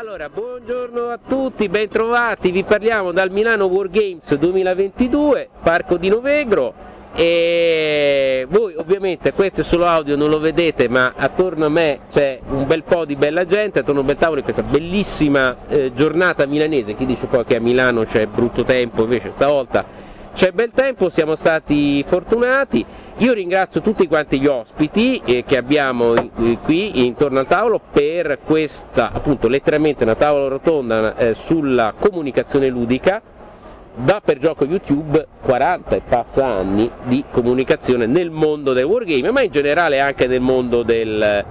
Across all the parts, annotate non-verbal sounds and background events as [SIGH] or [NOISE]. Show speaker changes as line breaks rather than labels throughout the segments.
Allora, buongiorno a tutti, bentrovati, vi parliamo dal Milano Wargames 2022, Parco di Novegro. E voi ovviamente questo è solo audio, non lo vedete, ma attorno a me c'è un bel po' di bella gente, attorno a un bel tavolo in questa bellissima eh, giornata milanese, chi dice poi che a Milano c'è brutto tempo, invece stavolta c'è bel tempo, siamo stati fortunati. Io ringrazio tutti quanti gli ospiti eh, che abbiamo qui intorno al tavolo per questa, appunto, letteralmente una tavola rotonda eh, sulla comunicazione ludica da per gioco YouTube 40 e passa anni di comunicazione nel mondo del wargame, ma in generale anche nel mondo del,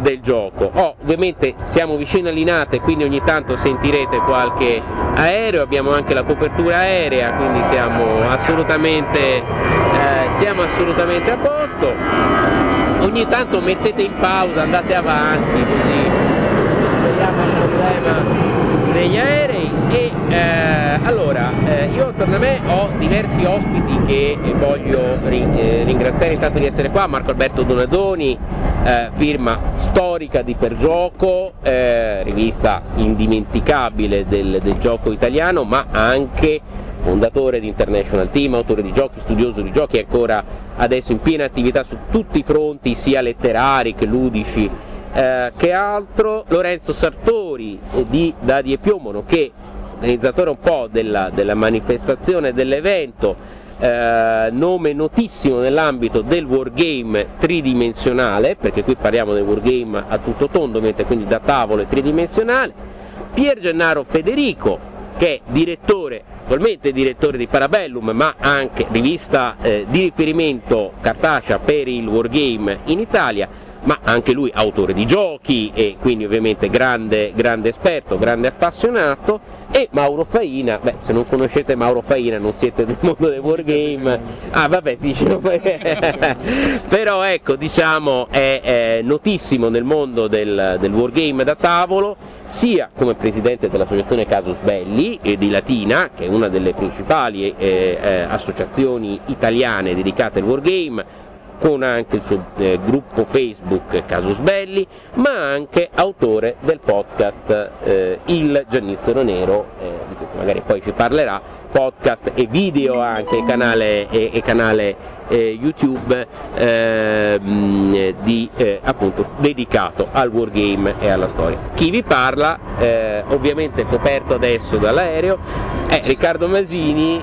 del gioco. Oh, ovviamente siamo vicino a Linate, quindi ogni tanto sentirete qualche aereo, abbiamo anche la copertura aerea, quindi siamo assolutamente, eh, siamo assolutamente a posto. Ogni tanto mettete in pausa, andate avanti, così vediamo il problema degli aerei e eh, allora eh, io attorno a me ho diversi ospiti che voglio eh, ringraziare. Intanto di essere qua, Marco Alberto Donadoni, eh, firma storica di Per Gioco, eh, rivista indimenticabile del, del gioco italiano ma anche fondatore di International Team, autore di giochi, studioso di giochi, ancora adesso in piena attività su tutti i fronti, sia letterari che ludici eh, che altro? Lorenzo Sartori eh, di Dadi e Piombo, nonché organizzatore un po' della, della manifestazione dell'evento, eh, nome notissimo nell'ambito del wargame tridimensionale, perché qui parliamo del wargame a tutto tondo, quindi da tavolo tridimensionale, Pier Gennaro Federico, che è direttore, attualmente direttore di Parabellum, ma anche rivista eh, di riferimento cartacea per il wargame in Italia, ma anche lui autore di giochi e quindi ovviamente grande, grande esperto, grande appassionato. E Mauro Faina, beh se non conoscete Mauro Faina non siete nel mondo del wargame, ah vabbè sì, [LAUGHS] però ecco diciamo è, è, notissimo nel mondo del, del wargame da tavolo, sia come presidente dell'associazione Casus Belli eh, di Latina, che è una delle principali eh, eh, associazioni italiane dedicate al wargame, con anche il suo eh, gruppo Facebook Casus Belli, ma anche autore del podcast eh, Il Giannizzero Nero, eh, di cui magari poi ci parlerà, podcast e video anche, canale, e, e canale eh, YouTube ehm, di, eh, appunto, dedicato al wargame e alla storia. Chi vi parla, eh, ovviamente coperto adesso dall'aereo, è Riccardo Masini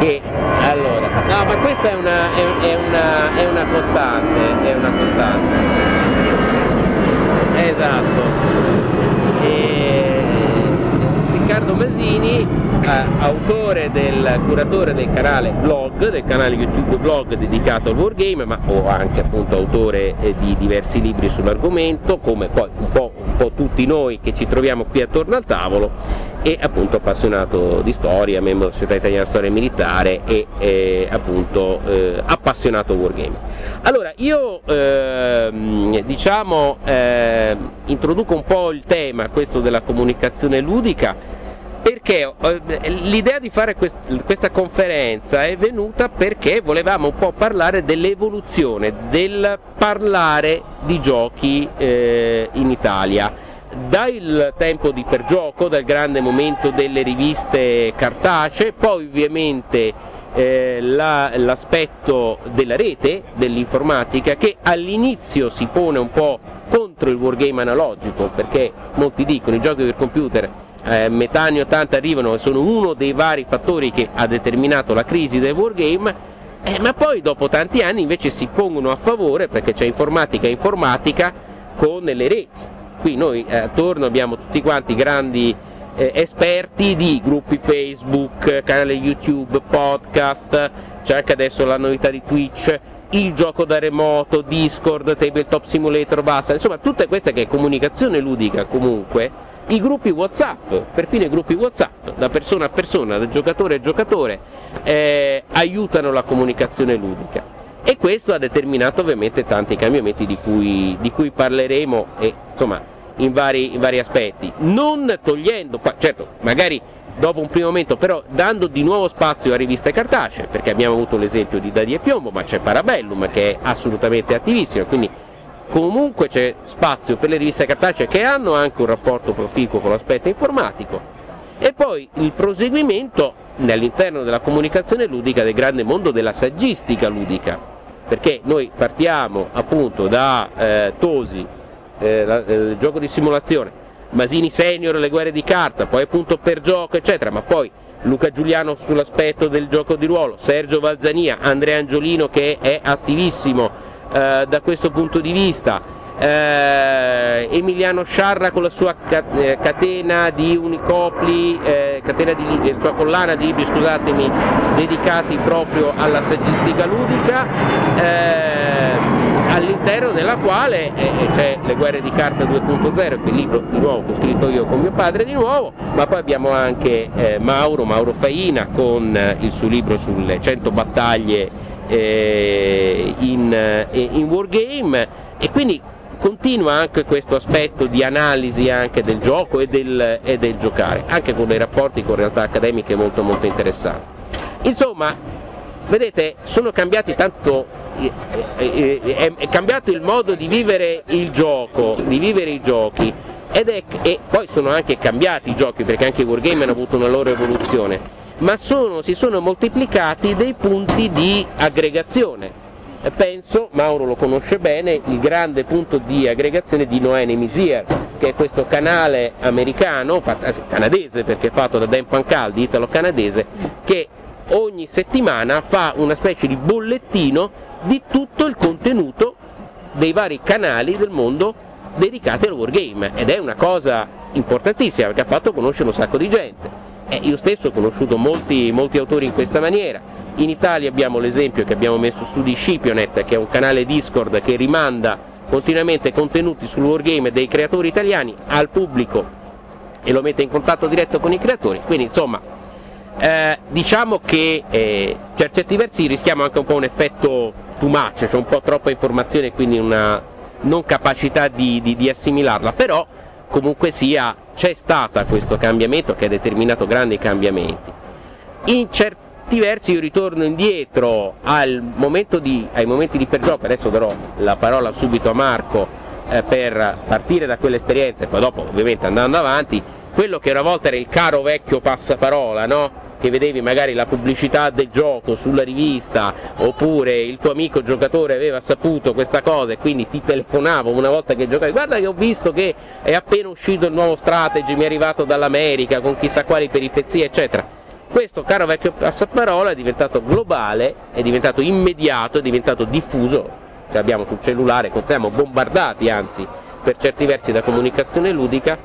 che allora, no ma questa è una, è, è una, è una costante, è una costante. Esatto. E Riccardo Masini, eh, autore del curatore del canale Vlog, del canale YouTube Vlog dedicato al wargame, ma o anche appunto autore eh, di diversi libri sull'argomento, come poi un po', un po' tutti noi che ci troviamo qui attorno al tavolo e appunto appassionato di storia, membro della Società Italiana Storia Militare e eh, appunto eh, appassionato wargame. Allora io eh, diciamo eh, introduco un po' il tema questo della comunicazione ludica perché eh, l'idea di fare quest- questa conferenza è venuta perché volevamo un po' parlare dell'evoluzione del parlare di giochi eh, in Italia. Dal tempo di per gioco, dal grande momento delle riviste cartacee, poi ovviamente eh, la, l'aspetto della rete, dell'informatica, che all'inizio si pone un po' contro il wargame analogico, perché molti dicono i giochi per computer eh, metà anni 80 arrivano e sono uno dei vari fattori che ha determinato la crisi del wargame, eh, ma poi dopo tanti anni invece si pongono a favore, perché c'è informatica e informatica, con le reti. Qui noi eh, attorno abbiamo tutti quanti grandi eh, esperti di gruppi Facebook, canale YouTube, podcast, c'è anche adesso la novità di Twitch, il gioco da remoto, Discord, Tabletop Simulator, basta, insomma tutte queste che è comunicazione ludica comunque, i gruppi Whatsapp, perfino i gruppi Whatsapp, da persona a persona, da giocatore a giocatore, eh, aiutano la comunicazione ludica. E questo ha determinato ovviamente tanti cambiamenti di cui, di cui parleremo e, insomma, in, vari, in vari aspetti, non togliendo, certo, magari dopo un primo momento, però dando di nuovo spazio a riviste cartacee, perché abbiamo avuto l'esempio di Dadi e Piombo, ma c'è Parabellum che è assolutamente attivissima, quindi comunque c'è spazio per le riviste cartacee che hanno anche un rapporto proficuo con l'aspetto informatico. E poi il proseguimento all'interno della comunicazione ludica del grande mondo della saggistica ludica, perché noi partiamo appunto da eh, Tosi, eh, la, eh, il gioco di simulazione, Masini Senior, le guerre di carta, poi appunto per gioco eccetera, ma poi Luca Giuliano sull'aspetto del gioco di ruolo, Sergio Valzania, Andrea Angiolino che è attivissimo eh, da questo punto di vista, eh, Emiliano Sciarra con la sua eh, catena di unicopli, eh, catena di libri, sua collana di libri scusatemi, dedicati proprio alla saggistica ludica, eh, all'interno della quale eh, c'è Le guerre di carta 2.0, quel libro di nuovo che ho scritto io con mio padre di nuovo, ma poi abbiamo anche eh, Mauro, Mauro Faina con il suo libro sulle 100 battaglie in, in Wargame e quindi continua anche questo aspetto di analisi anche del gioco e del, e del giocare, anche con dei rapporti con realtà accademiche molto molto interessanti. Insomma, vedete, sono cambiati tanto, è cambiato il modo di vivere il gioco, di vivere i giochi, ed è, e poi sono anche cambiati i giochi perché anche i wargame hanno avuto una loro evoluzione, ma sono, si sono moltiplicati dei punti di aggregazione penso, Mauro lo conosce bene, il grande punto di aggregazione di Noè Nemisier, che è questo canale americano, canadese perché è fatto da Dan Pancaldi, italo-canadese, che ogni settimana fa una specie di bollettino di tutto il contenuto dei vari canali del mondo dedicati al wargame ed è una cosa importantissima perché ha fatto conoscere un sacco di gente. Eh, io stesso ho conosciuto molti, molti autori in questa maniera, in Italia abbiamo l'esempio che abbiamo messo su di Scipionet, che è un canale Discord che rimanda continuamente contenuti sul wargame dei creatori italiani al pubblico e lo mette in contatto diretto con i creatori. Quindi insomma, eh, diciamo che eh, per certi versi rischiamo anche un po' un effetto too much, cioè un po' troppa informazione e quindi una non capacità di, di, di assimilarla, però comunque sia c'è stato questo cambiamento che ha determinato grandi cambiamenti. In certi versi io ritorno indietro momento di, ai momenti di pergioco, adesso darò la parola subito a Marco eh, per partire da quell'esperienza e poi dopo ovviamente andando avanti, quello che una volta era il caro vecchio passaparola, no? Che vedevi magari la pubblicità del gioco sulla rivista oppure il tuo amico giocatore aveva saputo questa cosa e quindi ti telefonava una volta che giocavi. Guarda che ho visto che è appena uscito il nuovo strategy mi è arrivato dall'America con chissà quali peripezie eccetera. Questo caro vecchio passaparola è diventato globale, è diventato immediato, è diventato diffuso, ce l'abbiamo sul cellulare, siamo bombardati anzi per certi versi da comunicazione ludica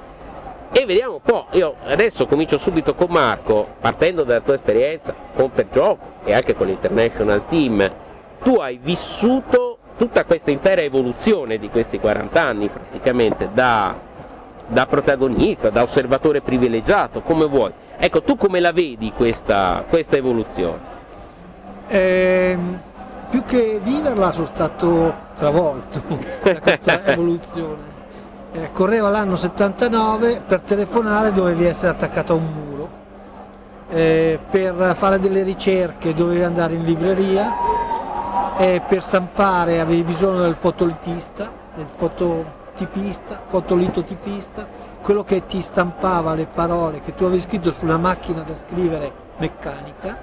e vediamo un po', io adesso comincio subito con Marco, partendo dalla tua esperienza con Per Gioco e anche con l'International Team, tu hai vissuto tutta questa intera evoluzione di questi 40 anni praticamente da, da protagonista, da osservatore privilegiato, come vuoi Ecco, tu come la vedi questa, questa evoluzione?
Eh, più che viverla sono stato travolto [LAUGHS] da questa [LAUGHS] evoluzione. Eh, correva l'anno 79, per telefonare dovevi essere attaccato a un muro, eh, per fare delle ricerche dovevi andare in libreria, per stampare avevi bisogno del fotolitista, del fototipista, fotolitotipista, quello che ti stampava le parole che tu avevi scritto sulla macchina da scrivere meccanica,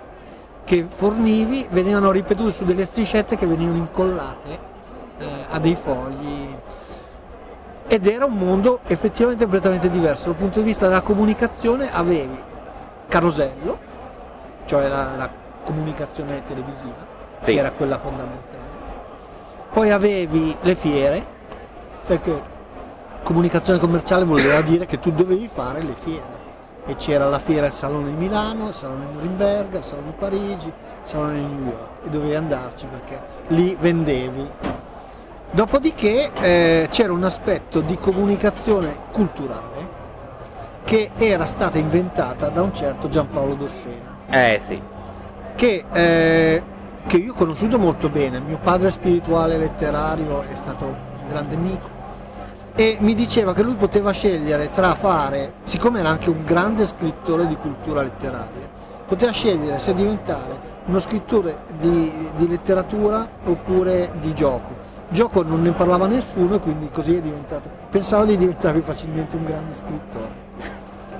che fornivi, venivano ripetute su delle striscette che venivano incollate eh, a dei fogli. Ed era un mondo effettivamente completamente diverso. Dal punto di vista della comunicazione avevi carosello, cioè la, la comunicazione televisiva, sì. che era quella fondamentale. Poi avevi le fiere, perché comunicazione commerciale voleva dire che tu dovevi fare le fiere e c'era la fiera al Salone di Milano, il Salone di Norimberga, il Salone di Parigi, il Salone di New York e dovevi andarci perché lì vendevi. Dopodiché eh, c'era un aspetto di comunicazione culturale che era stata inventata da un certo Giampaolo Dossena.
Eh sì.
Che, eh, che io ho conosciuto molto bene, mio padre spirituale letterario è stato un grande amico e mi diceva che lui poteva scegliere tra fare, siccome era anche un grande scrittore di cultura letteraria, poteva scegliere se diventare uno scrittore di, di letteratura oppure di gioco. Gioco non ne parlava nessuno e quindi così è diventato. Pensavo di diventare facilmente un grande scrittore.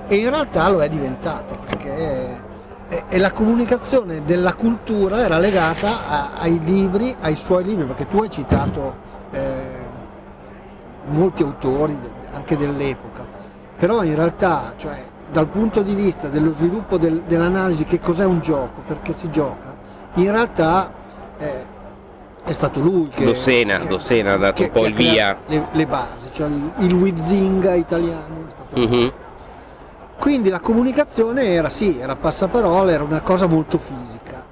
E in realtà lo è diventato perché e la comunicazione della cultura era legata a, ai libri, ai suoi libri, perché tu hai citato eh, molti autori anche dell'epoca, però in realtà cioè, dal punto di vista dello sviluppo del, dell'analisi che cos'è un gioco, perché si gioca, in realtà eh, è stato lui che,
Dossena,
che,
Dossena ha dato che, un po' il via.
Le, le, basi, cioè il, Wizinga italiano. È stato mm-hmm. Quindi la comunicazione era sì, era passaparola, era una cosa molto fisica.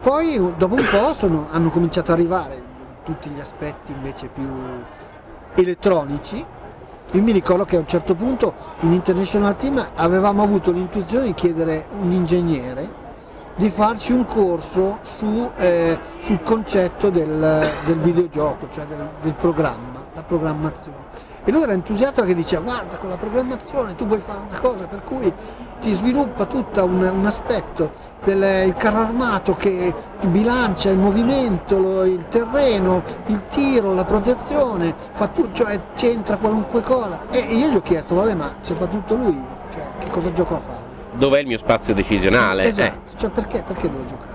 Poi dopo un po' sono, hanno cominciato ad arrivare tutti gli aspetti invece più elettronici. Io mi ricordo che a un certo punto in International Team avevamo avuto l'intuizione di chiedere un ingegnere di farci un corso su, eh, sul concetto del, del videogioco, cioè del, del programma, la programmazione e lui era entusiasta che diceva guarda con la programmazione tu puoi fare una cosa per cui ti sviluppa tutto un, un, aspetto del carro armato che bilancia il movimento, lo, il terreno, il tiro, la protezione, fa tu, cioè c'entra qualunque cosa. E io gli ho chiesto, vabbè ma se fa tutto lui, cioè, che cosa gioco a fare?
Dov'è il mio spazio decisionale?
Esatto, eh. cioè perché, perché devo giocare?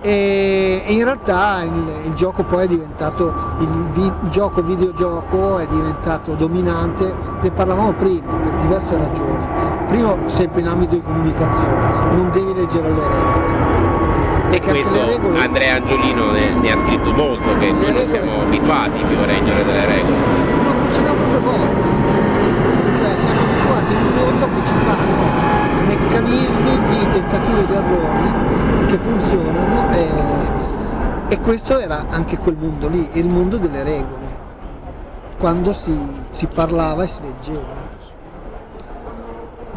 e, in realtà il, il, gioco poi è diventato, il, vi, gioco videogioco è diventato dominante, ne parlavamo prima per diverse ragioni. Primo sempre in ambito di comunicazione, non devi leggere le regole.
E questo regole... Andrea Angiolino ne, ne, ha scritto molto, che noi regole... siamo abituati più a leggere delle regole.
No, non ce n'abbiamo proprio voglia. Abituati in un mondo che ci passa meccanismi di tentative ed errori che funzionano e, e, questo era anche quel mondo lì, il mondo delle regole, quando si, si parlava e si leggeva.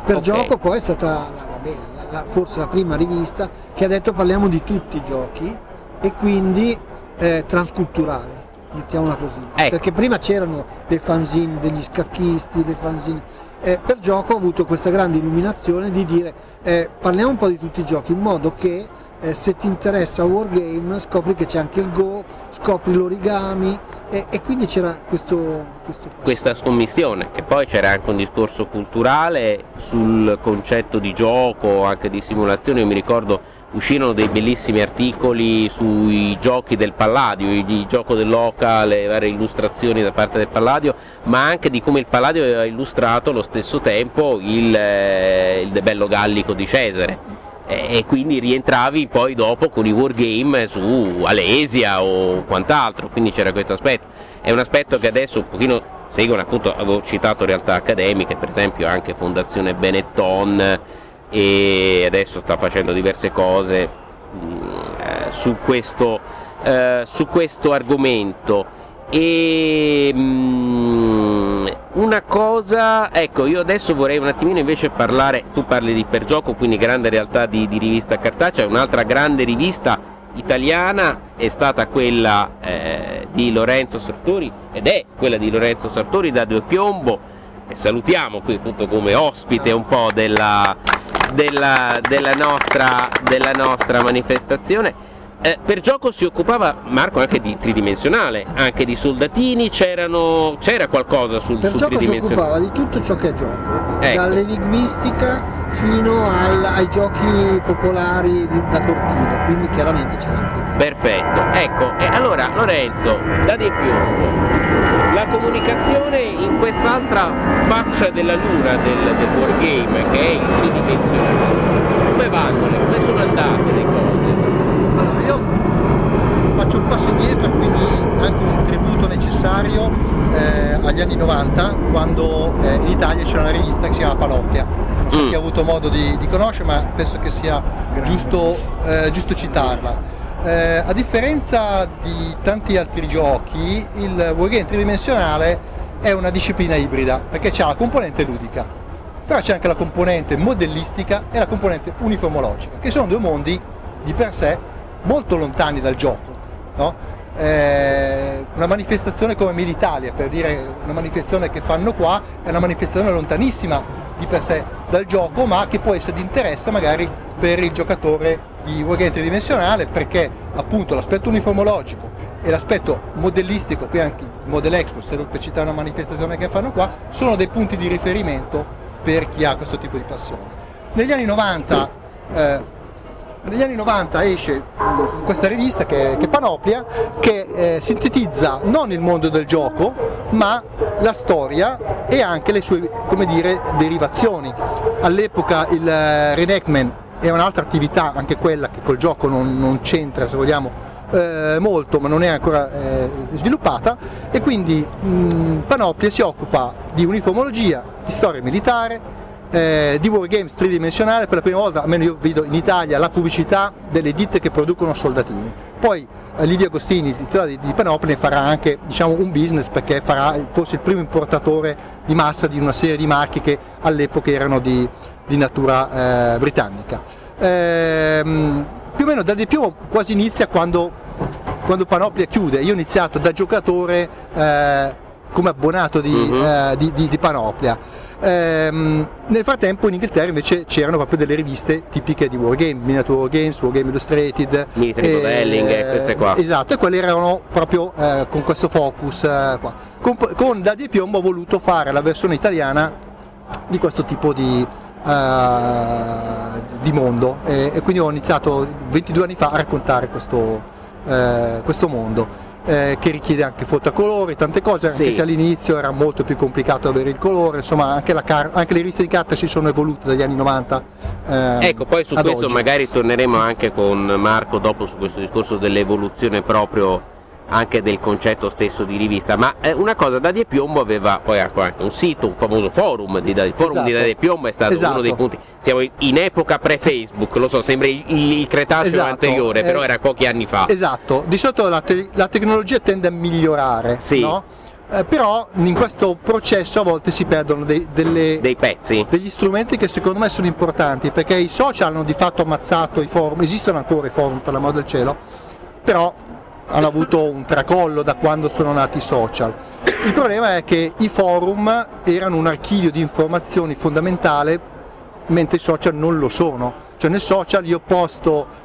Per okay. gioco poi è stata la, bene, la, forse la prima rivista che ha detto parliamo di tutti i giochi e quindi eh, transculturale mettiamola così. Ecco. Perché prima c'erano le fanzine degli scacchisti, le fanzine eh, per gioco ho avuto questa grande illuminazione di dire eh, parliamo un po' di tutti i giochi in modo che eh, se ti interessa Wargame scopri che c'è anche il Go, scopri l'origami e, e quindi c'era questo, questo
questa scommissione che poi c'era anche un discorso culturale sul concetto di gioco, anche di simulazione, io mi ricordo uscirono dei bellissimi articoli sui giochi del Palladio, il gioco dell'Oca, le varie illustrazioni da parte del Palladio, ma anche di come il Palladio aveva illustrato allo stesso tempo il, eh, il De Bello Gallico di Cesare e quindi rientravi poi dopo con i wargame su Alesia o quant'altro, quindi c'era questo aspetto. È un aspetto che adesso un pochino seguono, appunto avevo citato realtà accademiche, per esempio anche Fondazione Benetton, e adesso sta facendo diverse cose mh, mm, eh, su, questo, eh, su, questo, argomento. E mm, una cosa, ecco, io adesso vorrei un attimino invece parlare, tu parli di Per Gioco, quindi grande realtà di, di rivista cartacea, un'altra grande rivista italiana è stata quella eh, di Lorenzo Sartori ed è quella di Lorenzo Sartori da Due Piombo e salutiamo qui appunto come ospite un po' della, della, della, nostra, della nostra, manifestazione. Eh, per gioco si occupava Marco anche di tridimensionale, anche di soldatini, c'era qualcosa sul,
per
sul
gioco
tridimensionale.
si occupava di tutto ciò che è gioco, ecco. dall'enigmistica fino al, ai giochi popolari di, da cortile, quindi chiaramente c'era anche.
Perfetto, ecco, e allora Lorenzo, da di più la comunicazione in quest'altra faccia della luna del, del wargame che è il tridimensionale. Come vanno? Come sono andate le cose?
Allora, io faccio un passo indietro e quindi anche un tributo necessario eh, agli anni 90 quando eh, in Italia c'era una rivista che si chiama Panoplia. Non so mm. chi ha avuto modo di, di conoscere ma penso che sia giusto, eh, giusto citarla. Eh, a differenza di tanti altri giochi, il wargame tridimensionale è una disciplina ibrida perché c'è la componente ludica, però c'è anche la componente modellistica e la componente uniformologica, che sono due mondi di per sé molto lontani dal gioco. No? Eh, una manifestazione come Militalia, per dire una manifestazione che fanno qua, è una manifestazione lontanissima di per sé dal gioco, ma che può essere di interesse magari per il giocatore di wargame tridimensionale perché appunto l'aspetto uniformologico e l'aspetto modellistico, qui anche il Model Expo, se per citare una manifestazione che fanno qua, sono dei punti di riferimento per chi ha questo tipo di passione. Negli anni 90 eh, negli anni 90 esce questa rivista che, che Panoplia che eh, sintetizza non il mondo del gioco ma la storia e anche le sue come dire, derivazioni. All'epoca il eh, reenactment è un'altra attività, anche quella che col gioco non, non c'entra se vogliamo eh, molto ma non è ancora eh, sviluppata e quindi mh, Panoplia si occupa di uniformologia, di storia militare, eh, di Wargames tridimensionale, per la prima volta, almeno io vedo in Italia, la pubblicità delle ditte che producono soldatini. Poi eh, Livio Agostini, il titolare di, di Panoply, farà anche diciamo, un business perché farà forse il primo importatore di massa di una serie di marchi che all'epoca erano di, di natura eh, britannica. Ehm, più o meno da di più quasi inizia quando, quando Panoplia chiude. Io ho iniziato da giocatore eh, come abbonato di, uh-huh. di, di Panoplia. Ehm, nel frattempo in Inghilterra invece c'erano proprio delle riviste tipiche di Wargame, Miniature Wargames, Wargame Illustrated,
Military Modelling, eh, queste qua.
Esatto, e quelle erano proprio eh, con questo focus eh, qua. Con, con Daddy e Piombo ho voluto fare la versione italiana di questo tipo di, uh, di mondo e, e, quindi ho iniziato 22 anni fa a raccontare questo, uh, questo mondo eh, che richiede anche foto a colori, tante cose, anche sì. se all'inizio era molto più complicato avere il colore, insomma anche, car- anche le riviste di carta si sono evolute dagli anni 90.
Eh, ecco, poi su questo
oggi.
magari torneremo anche con Marco dopo su questo discorso dell'evoluzione proprio anche del concetto stesso di rivista, ma eh, una cosa, Daddy e Piombo aveva poi anche un sito, un famoso forum di Daddy, forum esatto. di Daddy e Piombo è stato
esatto.
uno dei punti, siamo in epoca pre-Facebook, lo so, sembra il, il Cretaceo
esatto.
anteriore, eh, però era pochi anni fa.
Esatto, di solito la, te- la tecnologia tende a migliorare,
sì.
no? Eh, però in questo processo a volte si perdono dei, delle,
dei pezzi,
degli strumenti che secondo me sono importanti perché i social hanno di fatto ammazzato i forum, esistono ancora i forum per l'amor del cielo, però hanno avuto un tracollo da quando sono nati i social. Il problema è che i forum erano un archivio di informazioni fondamentale mentre i social non lo sono. Cioè nel social io posto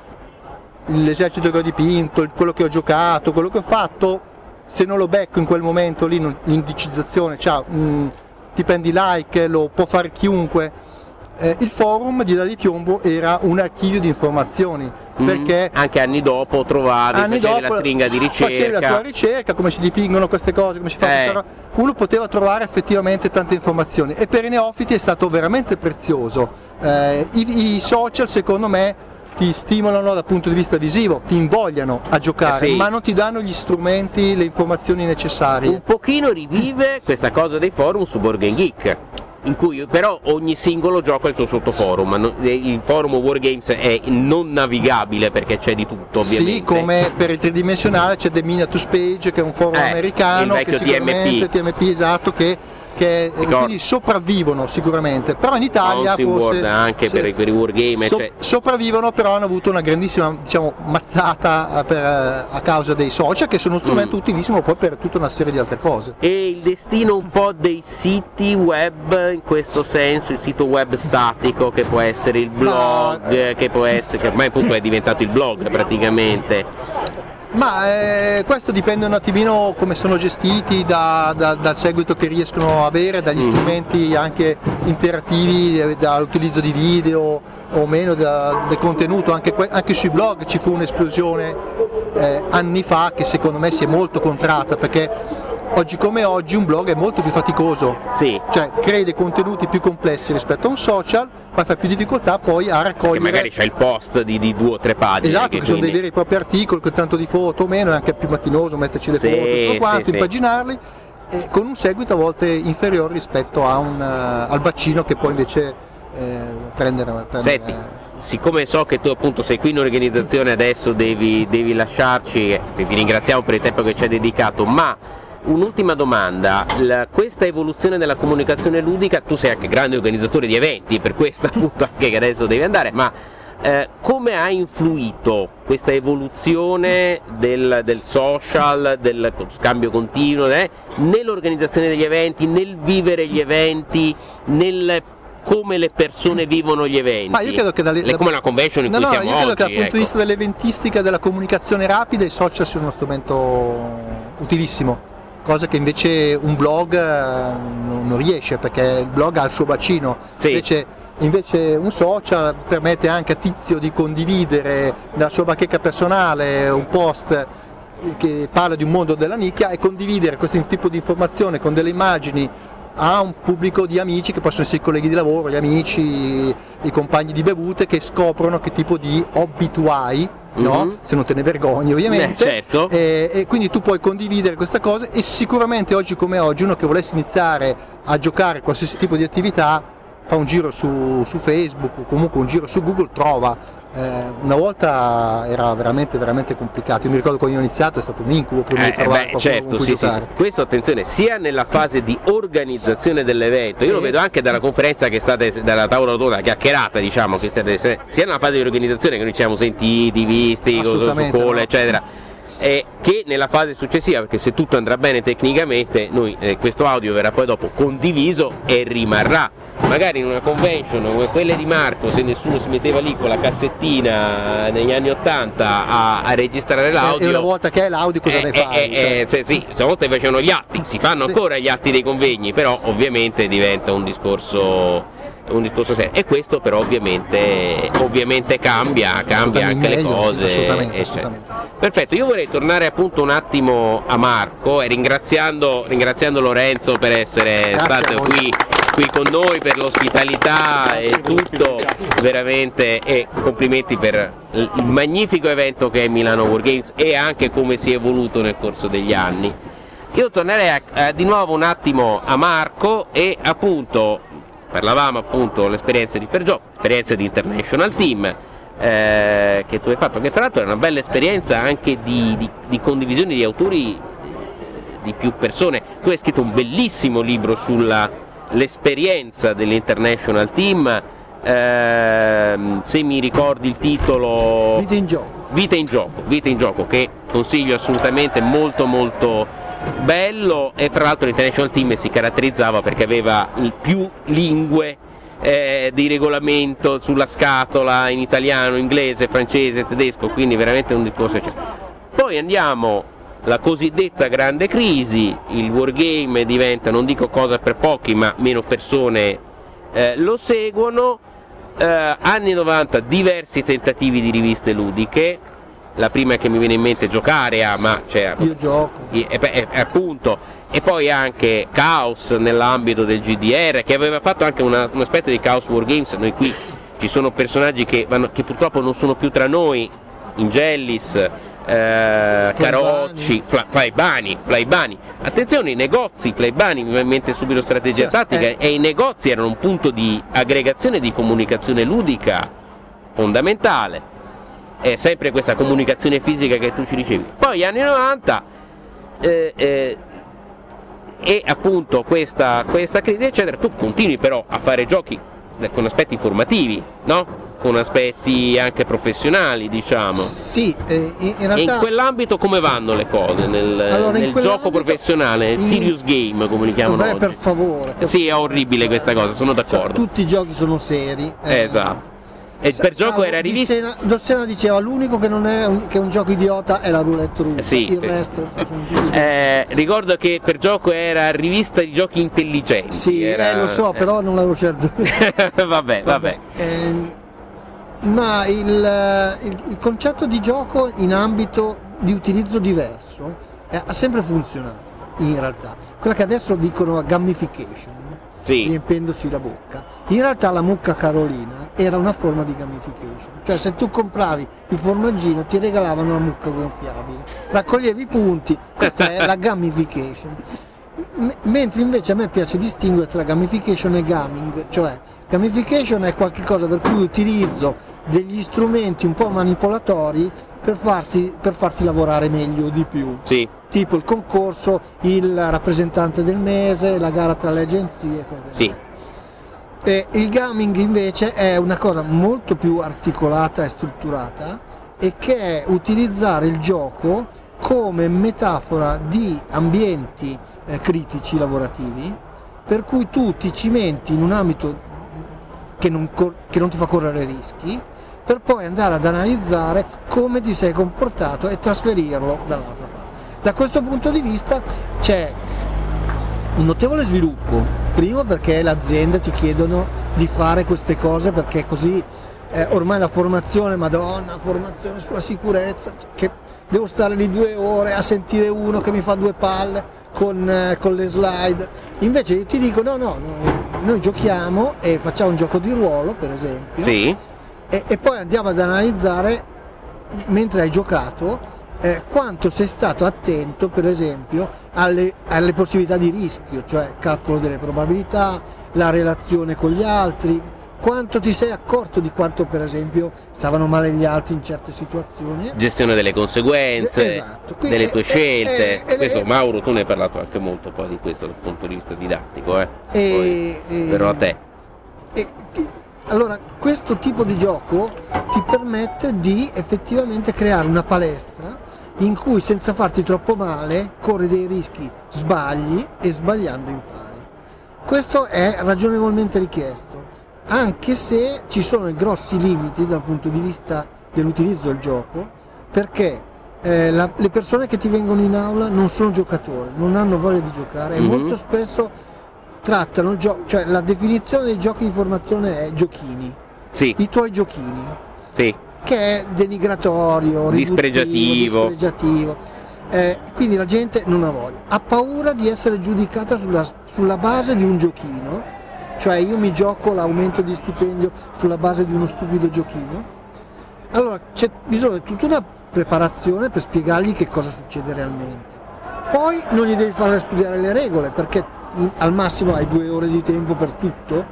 l'esercito che ho dipinto, quello che ho giocato, quello che ho fatto, se non lo becco in quel momento lì l'indicizzazione, cioè, mh, ti prendi like, lo può fare chiunque. Eh, il forum di Dadi Piombo era un archivio di informazioni
Mm,
perché
anche anni dopo trovavi,
anni dopo
la stringa di ricerca.
facevi la tua ricerca, come si dipingono queste cose, come si fa
Eh.
uno poteva trovare effettivamente tante informazioni e per i neofiti è stato veramente prezioso. Eh, i, I social secondo me ti stimolano dal punto di vista visivo, ti invogliano a giocare,
Eh sì.
ma non ti danno gli strumenti, le informazioni necessarie.
Un pochino rivive questa cosa dei forum su Game Geek. In cui però ogni singolo gioco ha il suo sottoforum, non- il forum Wargames è non navigabile perché c'è di tutto ovviamente.
Sì, come per il tridimensionale c'è The Miniatures Page che è un forum
Eh,
americano
il vecchio TMP.
TMP esatto che, che eh,
Ricordo.
quindi sopravvivono sicuramente, però in Italia
Bouncing
forse
World anche
sì,
per, i- per i wargame.
so-
cioè-
sopravvivono però hanno avuto una grandissima diciamo, mazzata eh, per, eh, a causa dei social che sono uno strumento
Mm.
utilissimo poi per tutta una serie di altre cose.
E il destino un po' dei siti web in questo senso, il sito web statico che può essere il blog,
eh,
che può essere, che ormai appunto è diventato il blog praticamente.
Ma eh, questo dipende un attimino come sono gestiti da- da- dal seguito che riescono a avere, dagli
Mhm.
strumenti anche interattivi, eh, dall'utilizzo di video o meno da- del contenuto, anche, anche sui blog ci fu un'esplosione eh, anni fa che secondo me si è molto contratta perché oggi come oggi un blog è molto più faticoso,
Sì,
cioè crei dei contenuti più complessi rispetto a un social, ma fai più difficoltà poi a
che
raccogliere
magari c'è il post di, di due o tre pagine.
Esatto,
che
che sono dei veri e propri articoli con tanto di foto o meno, è anche più macchinoso metterci le
Sì,
foto tutto quanto,
sì,
impaginarli, e con un seguito a volte inferiore rispetto a un, eh, al bacino che poi invece eh, prendere, prendere-
Senti, siccome so che tu appunto sei qui in organizzazione adesso devi, devi lasciarci, eh, ti ringraziamo per il tempo che ci hai dedicato, ma un'ultima domanda, La- questa evoluzione della comunicazione ludica, tu sei anche grande organizzatore di eventi, per questo [LAUGHS] appunto anche che adesso devi andare, ma eh, come ha influito questa evoluzione del, del social, del scambio continuo, eh, nell'organizzazione degli eventi, nel vivere gli eventi, nel come le persone vivono gli eventi.
Ma io credo che dalle,
come una convention in
no,
cui
no,
siamo
io credo
oggi,
che dal punto
ecco.
di vista dell'eventistica della comunicazione rapida i social siano uno strumento utilissimo, cosa che invece un blog eh, non, riesce perché il blog ha il suo bacino,
Sì.
invece, invece un social permette anche a Tizio di condividere dalla sua bacheca personale un post che parla di un mondo della nicchia e condividere questo tipo di informazione con delle immagini a un pubblico di amici che possono essere i colleghi di lavoro, gli amici, i compagni di bevute che scoprono che tipo di hobby tu hai, no?
Mhm.
se non te ne vergogni ovviamente.
Eh, certo.
E, e quindi tu puoi condividere questa cosa e sicuramente oggi come oggi uno che volesse iniziare a giocare qualsiasi tipo di attività fa un giro su, su Facebook o comunque un giro su Google trova. Eh, una volta era veramente veramente complicato, io mi ricordo quando io ho iniziato è stato un incubo prima
Eh,
di trovare
beh, certo, sì, sì, sì. Questo attenzione, sia nella fase di organizzazione dell'evento, io lo vedo anche dalla conferenza che state dalla tavola rotonda, chiacchierata, diciamo, che state, sia nella fase di organizzazione che noi ci siamo sentiti, visti, con- su call,
no.
eccetera. Eh, che nella fase successiva, perché se tutto andrà bene tecnicamente, noi, eh, questo audio verrà poi dopo condiviso e rimarrà. Magari in una convention come quelle di Marco, se nessuno si metteva lì con la cassettina negli anni 80 a, a registrare l'audio.
E una volta che hai l'audio cosa
Eh,
ne
eh,
fai?
eh, eh,
Cioè,
sì, stavolta facevano gli atti, si fanno
Sì.
ancora gli atti dei convegni, però ovviamente diventa un discorso, un discorso serio. E questo però ovviamente, ovviamente cambia, cambia anche
assolutamente
le
meglio,
cose.
sì, assolutamente, assolutamente.
Perfetto, io vorrei tornare appunto un attimo a Marco e ringraziando, ringraziando Lorenzo per essere
Grazie
stato qui, qui con noi, per l'ospitalità e tutto, veramente e complimenti per il magnifico evento che è Milano War Games e anche come si è evoluto nel corso degli anni. Io tornerei a- a- di nuovo un attimo a Marco e appunto parlavamo appunto dell'esperienza di Pergio, esperienza di International Team eh, che tu hai fatto, che tra l'altro è una bella esperienza anche di, di- di condivisione di autori eh, di più persone. Tu hai scritto un bellissimo libro sull'esperienza dell'International Team, ehm, se mi ricordi il titolo...
Vite in gioco.
Vita in gioco, Vita in gioco che consiglio assolutamente molto molto bello e tra l'altro l'International Team si caratterizzava perché aveva più lingue eh, di regolamento sulla scatola in italiano, inglese, francese, tedesco, quindi veramente un discorso eccezionale. Poi andiamo la cosiddetta grande crisi, il wargame diventa, non dico cosa per pochi, ma meno persone eh, lo seguono. Eh, anni 90 diversi tentativi di riviste ludiche, la prima che mi viene in mente è Giocarea, ma c'è
Io gioco.
e, e- e- e appunto e poi anche Chaos nell'ambito del GDR che aveva fatto anche una- un aspetto di Chaos War Games noi qui ci sono personaggi che, vanno- che purtroppo non sono più tra noi Ingellis eh, Carocci Fla- Flaibani Flaibani attenzione i negozi Flaibani mi viene in mente subito strategia
Sì,
tattica
eh.
e i negozi erano un punto di aggregazione di comunicazione ludica fondamentale è sempre questa comunicazione fisica che tu ci dicevi. Poi anni 90 eh, eh, e appunto questa, questa crisi eccetera, tu continui però a fare giochi eh, con aspetti formativi, no? Con aspetti anche professionali, diciamo.
Sì, eh, in, in
E in
realtà
quell'ambito come vanno le cose nel,
Allora,
nel gioco professionale, il
in-
serious game come li chiamano
Beh,
oggi?
per favore. per
Sì, è orribile questa cosa, sono
Cioè,
d'accordo.
tutti i giochi sono seri. eh.
Esatto. E
Sa-
per gioco
salvo
era rivista.
Dossena, Dossena diceva l'unico che non è un, che è un gioco idiota è la roulette russa.
Sì,
il
sì.
resto [LAUGHS]
Eh, ricordo che per gioco era rivista di giochi intelligenti.
Sì,
era-
eh, lo so,
eh.
però non l'avevo [LAUGHS] scelto.
vabbè, vabbè.
Ehm, ma il, il- il concetto di gioco in ambito di utilizzo diverso eh, ha sempre funzionato, in realtà. Quella che adesso dicono gamification,
Sì,
riempiendosi la bocca. In realtà la mucca carolina era una forma di gamification, cioè se tu compravi il formaggino ti regalavano una mucca gonfiabile, raccoglievi i punti, questa è la gamification. M- mentre invece a me piace distinguere tra gamification e gaming, cioè gamification è qualcosa per cui utilizzo degli strumenti un po' manipolatori per farti, per farti lavorare meglio di più
sì.
tipo il concorso, il rappresentante del mese, la gara tra le agenzie. cose del
Sì.
E il gaming invece è una cosa molto più articolata e strutturata e che è utilizzare il gioco come metafora di ambienti eh, critici lavorativi per cui tu ti cimenti in un ambito che non, che non ti fa correre rischi, per poi andare ad analizzare come ti sei comportato e trasferirlo dall'altra parte. Da questo punto di vista c'è un notevole sviluppo, primo perché le aziende ti chiedono di fare queste cose perché così eh, ormai la formazione, madonna, formazione sulla sicurezza, che devo stare lì due ore a sentire uno che mi fa due palle con, eh, con le slide. Invece io ti dico no, no, no, noi giochiamo e facciamo un gioco di ruolo, per esempio,
Sì?
e, e poi andiamo ad analizzare, mentre hai giocato, eh, quanto sei stato attento, per esempio, alle, alle possibilità di rischio, cioè calcolo delle probabilità, la relazione con gli altri, quanto ti sei accorto di quanto, per esempio, stavano male gli altri in certe situazioni.
Gestione delle conseguenze,
Esatto. Quindi
delle tue scelte.
è- è-
questo,
è-
Mauro, tu ne hai parlato anche molto poi di questo dal punto di vista didattico, eh?
E-
Poi,
e-
però a te.
E allora, questo tipo di gioco ti permette di effettivamente creare una palestra in cui senza farti troppo male corri dei rischi, sbagli e sbagliando impari. Questo è ragionevolmente richiesto, anche se ci sono grossi limiti dal punto di vista dell'utilizzo del gioco, perché eh, la- le persone che ti vengono in aula non sono giocatori, non hanno voglia di giocare e
Mhm.
molto spesso trattano il gioco, cioè la definizione dei giochi di formazione è giochini,
Sì,
i tuoi giochini,
sì.
Che è denigratorio,
Dispregiativo.
dispregiativo. Eh, quindi la gente non ha voglia, ha paura di essere giudicata sulla, sulla base di un giochino, cioè io mi gioco l'aumento di stipendio sulla base di uno stupido giochino. Allora c'è bisogno di tutta una preparazione per spiegargli che cosa succede realmente. Poi non gli devi fare studiare le regole perché in- al massimo hai due ore di tempo per tutto,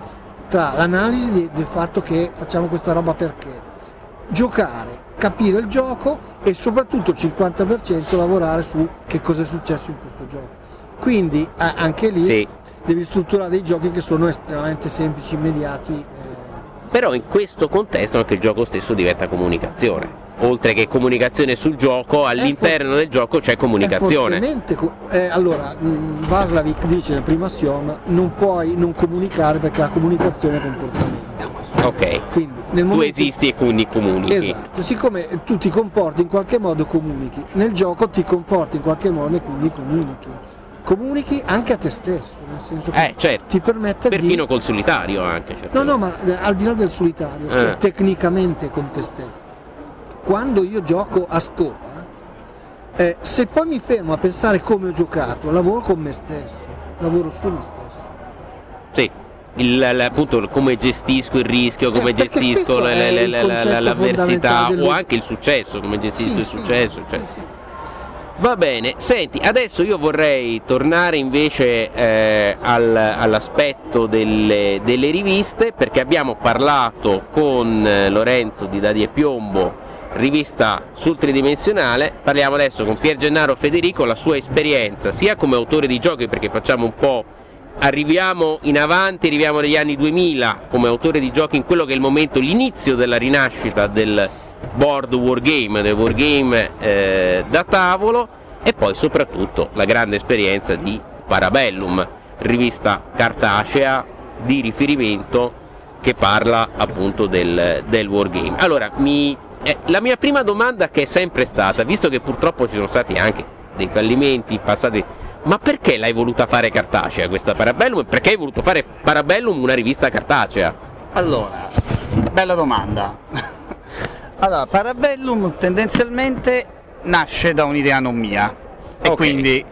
tra l'analisi del fatto che facciamo questa roba perché, giocare, capire il gioco e soprattutto il 50% lavorare su che cosa è successo in questo gioco. Quindi anche lì
Sì.
devi strutturare dei giochi che sono estremamente semplici, immediati. eh,
Però in questo contesto anche il gioco stesso diventa comunicazione. Oltre che comunicazione sul gioco, all'interno del gioco c'è comunicazione.
co- eh, allora, mh, Vaslavic dice nel primo assioma non puoi non comunicare perché la comunicazione è comportamento.
Ok.
Quindi nel
Tu esisti e quindi comunichi.
Esatto, siccome tu ti comporti in qualche modo comunichi, nel gioco ti comporti in qualche modo e quindi comunichi. Comunichi anche a te stesso, nel senso che
Eh, certo.
ti permette
Perfino
di...
col solitario anche. certo.
No, no, ma eh, al di là del solitario, cioè
Eh.
tecnicamente con te stesso. Quando io gioco a scopa, eh, se poi mi fermo a pensare come ho giocato, lavoro con me stesso, lavoro su me stesso.
Sì. Il, l- appunto come gestisco il rischio, come
Eh,
gestisco le-
concetto
l'avversità o anche il successo, come gestisco
Sì,
il
sì,
successo. cioè.
sì, sì.
Va bene, senti, adesso io vorrei tornare invece eh, al- all'aspetto delle, delle riviste perché abbiamo parlato con eh, Lorenzo di Dadi e Piombo, rivista sul tridimensionale, parliamo adesso con Pier Gennaro Federico, la sua esperienza sia come autore di giochi perché facciamo un po', arriviamo in avanti, arriviamo negli anni 2000 come autore di giochi in quello che è il momento, l'inizio della rinascita del board wargame, del wargame eh, da tavolo e poi soprattutto la grande esperienza di Parabellum, rivista cartacea di riferimento che parla appunto del, del wargame. Allora, mi, eh, la mia prima domanda che è sempre stata, visto che purtroppo ci sono stati anche dei fallimenti passati, ma perché l'hai voluta fare cartacea questa Parabellum e perché hai voluto fare Parabellum una rivista cartacea?
Allora, bella domanda. [LAUGHS] Allora, Parabellum tendenzialmente nasce da un'idea non mia. E
Ok.
quindi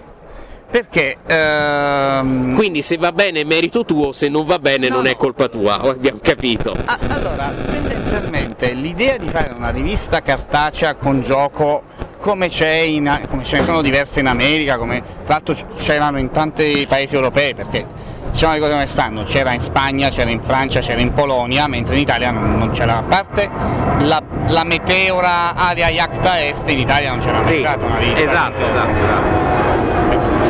perché ehm,
Quindi se va bene è merito tuo, se non va bene
No,
non
no.
è colpa tua, abbiamo capito.
Ah, allora, tendenzialmente l'idea di fare una rivista cartacea con gioco come, c'è in, come ce ne sono diverse in America, come tra l'altro c'erano in tanti paesi europei, perché diciamo le cose come stanno, c'era in Spagna, c'era in Francia, c'era in Polonia, mentre in Italia non, non c'era, a parte la, la meteora area Iacta Est, in Italia non c'era mai stata una rivista.
esatto, esatto, esatto.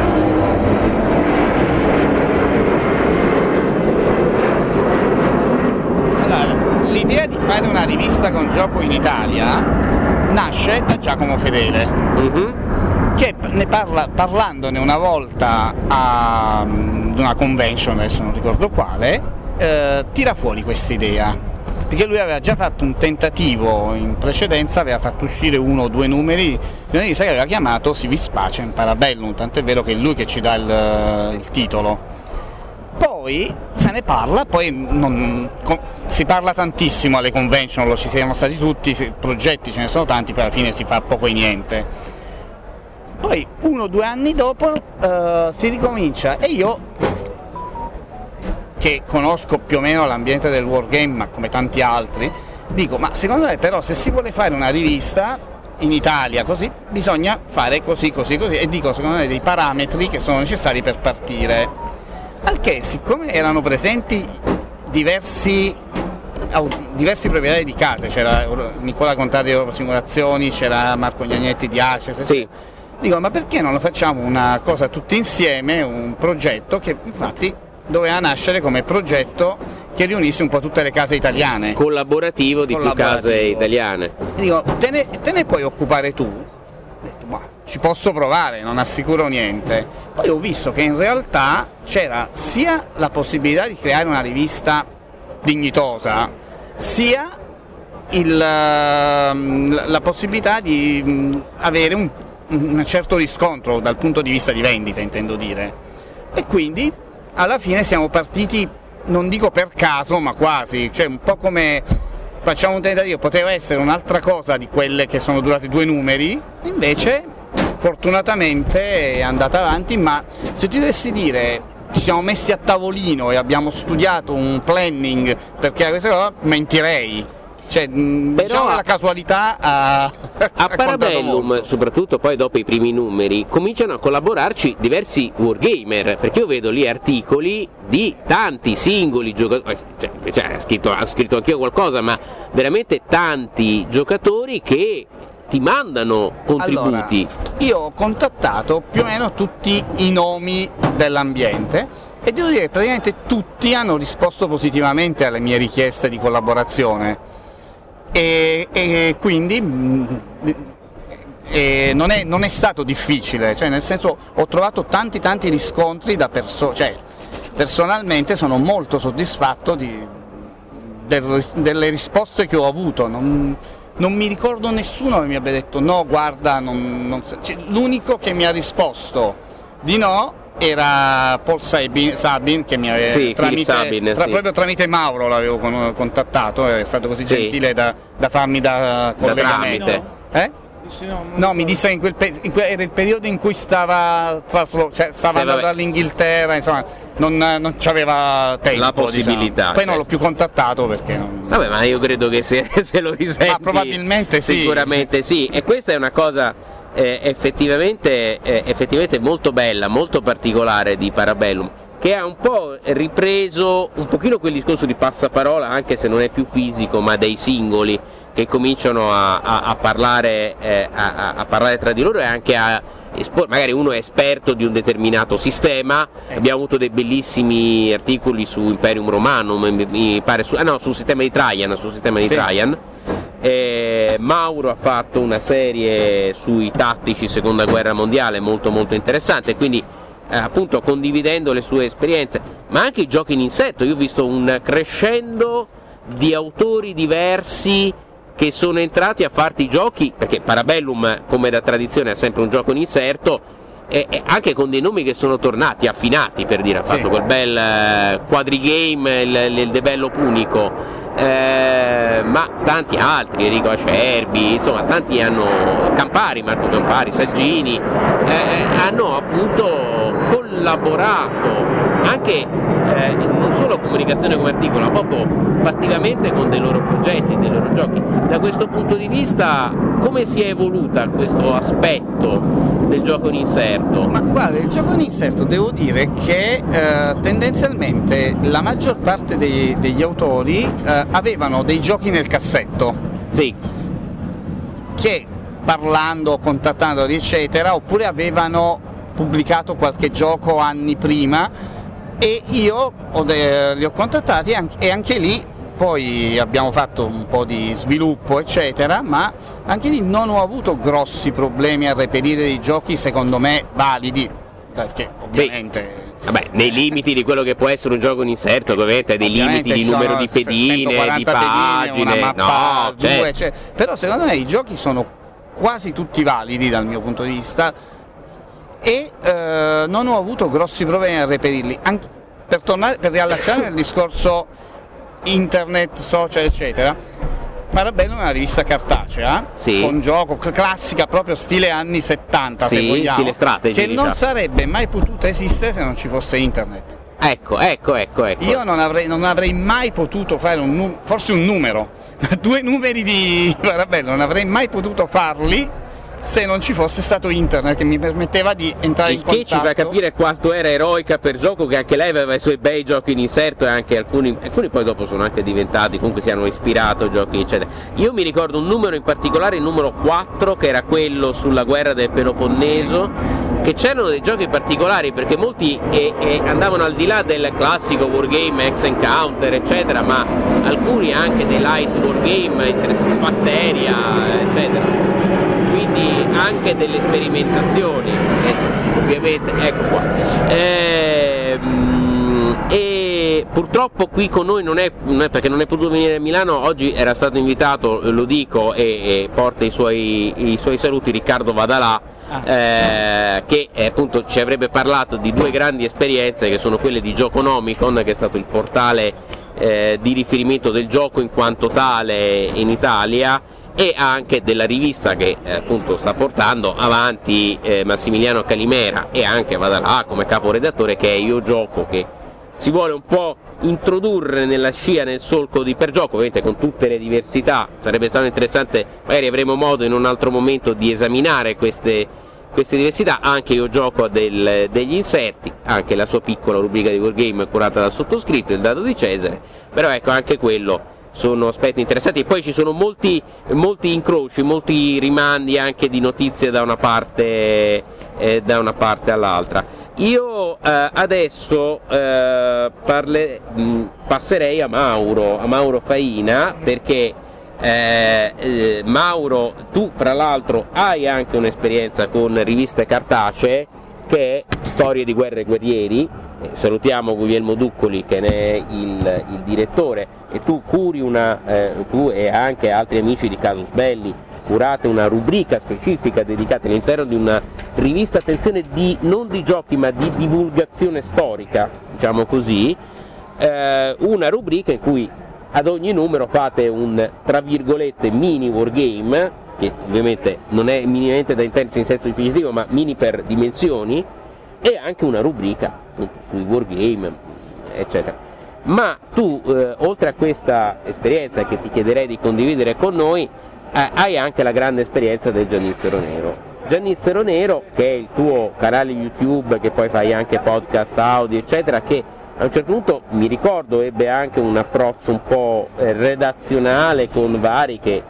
Allora, l'idea di fare una rivista con gioco in Italia nasce da Giacomo Fedele,
Mhm.
che ne parla, parlandone una volta a, ad una convention, adesso non ricordo quale, eh, tira fuori questa idea. Perché lui aveva già fatto un tentativo in precedenza, aveva fatto uscire uno o due numeri di una rivista che aveva chiamato Si vis pacem parabellum, tant'è vero che è lui che ci dà il, il titolo. Poi se ne parla, poi non, si parla tantissimo alle convention, lo ci siamo stati tutti, progetti ce ne sono tanti, poi alla fine si fa poco e niente. Poi uno o due anni dopo uh, si ricomincia e io che conosco più o meno l'ambiente del wargame, ma come tanti altri, dico, ma secondo me però se si vuole fare una rivista in Italia così, bisogna fare così, così, così, e dico secondo me dei parametri che sono necessari per partire. Al che, siccome erano presenti diversi, diversi proprietari di case, c'era Nicola Contari di Europa Simulazioni, c'era Marco Gnagnetti di Ace,
sì.
dico ma perché non lo facciamo una cosa tutti insieme, un progetto che infatti doveva nascere come progetto che riunisse un po' tutte le case italiane.
Collaborativo di Collaborativo. più case italiane.
Dico, te ne, te ne puoi occupare tu? Ci posso provare, non assicuro niente. Poi ho visto che in realtà c'era sia la possibilità di creare una rivista dignitosa, sia il, ehm, la possibilità di mm, avere un, un certo riscontro dal punto di vista di vendita, intendo dire. E quindi alla fine siamo partiti, non dico per caso, ma quasi, cioè un po' come facciamo un tentativo, poteva essere un'altra cosa di quelle che sono durate due numeri, invece fortunatamente è andata avanti, ma se ti dovessi dire ci siamo messi a tavolino e abbiamo studiato un planning perché questa cosa, mentirei. Cioè, Però diciamo la casualità ha, [LAUGHS]
a Parabellum, soprattutto poi dopo i primi numeri, cominciano a collaborarci diversi wargamer, perché io vedo lì articoli di tanti singoli giocatori, cioè, cioè, ha, scritto, ha scritto anch'io qualcosa, ma veramente tanti giocatori che ti mandano contributi.
Allora, io ho contattato più o meno tutti i nomi dell'ambiente e devo dire che praticamente tutti hanno risposto positivamente alle mie richieste di collaborazione e, e quindi mm, e non, è, non, è, stato difficile, cioè nel senso ho trovato tanti tanti riscontri da persone, cioè personalmente sono molto soddisfatto di, del, delle risposte che ho avuto, non, non, mi ricordo nessuno che mi abbia detto no guarda, non, non, cioè, l'unico che mi ha risposto di no era Paul Sabin, Sabin che mi aveva
sì, tramite,
Sabin,
tra,
sì. proprio tramite Mauro l'avevo contattato, è stato così sì. gentile da, da, farmi da collegamento.
Da eh?
No, no, mi disse in quel, in quel, era il periodo in cui stava, traslo, cioè stava andando dall'Inghilterra, insomma, non, non c'aveva tempo.
La possibilità.
Diciamo. Poi non l'ho più contattato perché. Non...
Vabbè, ma io credo che se, [LAUGHS] se lo risenti. Ma
probabilmente
sì. Sicuramente sì. E questa è una cosa eh, effettivamente, eh, effettivamente molto bella, molto particolare di Parabellum che ha un po' ripreso un pochino quel discorso di passaparola, anche se non è più fisico, ma dei singoli che cominciano a, a, a, parlare, eh, a, parlare, tra di loro e anche a esporre, magari uno è esperto di un determinato sistema, eh. abbiamo avuto dei bellissimi articoli su Imperium Romanum, mi pare su, ah no, sul sistema di Trajan, sul sistema di sì. Trajan eh, Mauro ha fatto una serie sui tattici seconda guerra mondiale molto molto interessante, quindi eh, appunto condividendo le sue esperienze, ma anche i giochi in insetto, io ho visto un crescendo di autori diversi che sono entrati a farti i giochi, perché Parabellum come da tradizione è sempre un gioco in inserto, e, e anche con dei nomi che sono tornati affinati per dire, ha fatto sì. quel bel eh, quadrigame, il, il develop unico eh, ma tanti altri, Enrico Acerbi, insomma tanti hanno, Campari, Marco Campari, Saggini, eh, hanno appunto collaborato anche eh, non solo comunicazione come articolo, ma proprio fattivamente con dei loro progetti, dei loro giochi. Da questo punto di vista come si è evoluta questo aspetto del gioco in inserto?
Ma guarda, il gioco in inserto devo dire che eh, tendenzialmente la maggior parte dei, degli autori eh, avevano dei giochi nel cassetto.
Sì.
Che parlando, contattando eccetera, oppure avevano pubblicato qualche gioco anni prima e io ho de- li ho contattati e anche lì poi abbiamo fatto un po' di sviluppo eccetera, ma anche lì non ho avuto grossi problemi a reperire dei giochi secondo me validi, perché ovviamente...
Sì Vabbè, nei limiti di quello che può essere un gioco in inserto, ovviamente, dei limiti di numero di pedine, di
140 pedine, una
pagine.
mappa,
no,
due,
cioè,
cioè, però secondo me i giochi sono quasi tutti validi dal mio punto di vista e eh, non ho avuto grossi problemi a reperirli. Anche per, tornare, per riallacciare nel discorso internet, social, eccetera, Marabello è una rivista cartacea,
Sì.
con gioco cl- classica proprio stile anni 70 se
Sì,
vogliamo,
stile strategy,
che non sarebbe mai potuta esistere se non ci fosse internet.
ecco, ecco, ecco, ecco.
Io non avrei, non avrei mai potuto fare un numero, forse un numero, [LAUGHS] due numeri di Marabello, non avrei mai potuto farli se non ci fosse stato internet che mi permetteva di entrare
Il
in
che ci
contatto.
fa capire quanto era eroica per gioco, che anche lei aveva i suoi bei giochi in inserto e anche alcuni, alcuni poi dopo sono anche diventati, comunque si hanno ispirato giochi eccetera. Io mi ricordo un numero in particolare, il numero 4, che era quello sulla guerra del Peloponneso, che c'erano dei giochi particolari perché molti eh, eh, andavano al di là del classico wargame ex encounter eccetera, ma alcuni anche dei light wargame, interesse Bacteria eccetera quindi anche delle sperimentazioni. Adesso ovviamente ecco qua. Ehm, e purtroppo qui con noi non è, non è- perché non è potuto venire a Milano oggi era stato invitato lo dico e, e porta i suoi, i suoi saluti Riccardo Vadalà eh, che eh, appunto ci avrebbe parlato di due grandi esperienze che sono quelle di Gioconomicon che è stato il portale eh, di riferimento del gioco in quanto tale in Italia e anche della rivista che eh, appunto sta portando avanti eh, Massimiliano Calimera e anche Vadalà come caporedattore che è Io Gioco che si vuole un po' introdurre nella scia, nel solco di per gioco, ovviamente con tutte le diversità, sarebbe stato interessante, magari avremo modo in un altro momento di esaminare queste, queste diversità, anche io gioco del- degli inserti, anche la sua piccola rubrica di Wargame curata dal sottoscritto, il dado di Cesare, però ecco anche quello sono aspetti interessanti e poi ci sono molti, molti incroci, molti rimandi anche di notizie da una parte, eh, da una parte all'altra. Io eh, adesso eh, parle- mh, passerei a Mauro, a Mauro Faina perché eh, eh, Mauro, tu fra l'altro hai anche un'esperienza con riviste cartacee che è Storie di guerre e guerrieri. Eh, salutiamo Guglielmo Duccoli che ne è il, il direttore e tu curi una, eh, tu e anche altri amici di Casus Belli curate una rubrica specifica dedicata all'interno di una rivista, attenzione, di, non di giochi ma di divulgazione storica, diciamo così, eh, una rubrica in cui ad ogni numero fate un tra virgolette mini wargame, che ovviamente non è minimamente da intendersi in senso dispositivo, ma mini per dimensioni, e anche una rubrica appunto, sui wargame, eccetera. Ma tu, eh, oltre a questa esperienza che ti chiederei di condividere con noi, eh, hai anche la grande esperienza del Giannizzero Nero. Giannizzero Nero, che è il tuo canale YouTube, che poi fai anche podcast audio, eccetera, che a un certo punto mi ricordo ebbe anche un approccio un po' eh, redazionale con vari che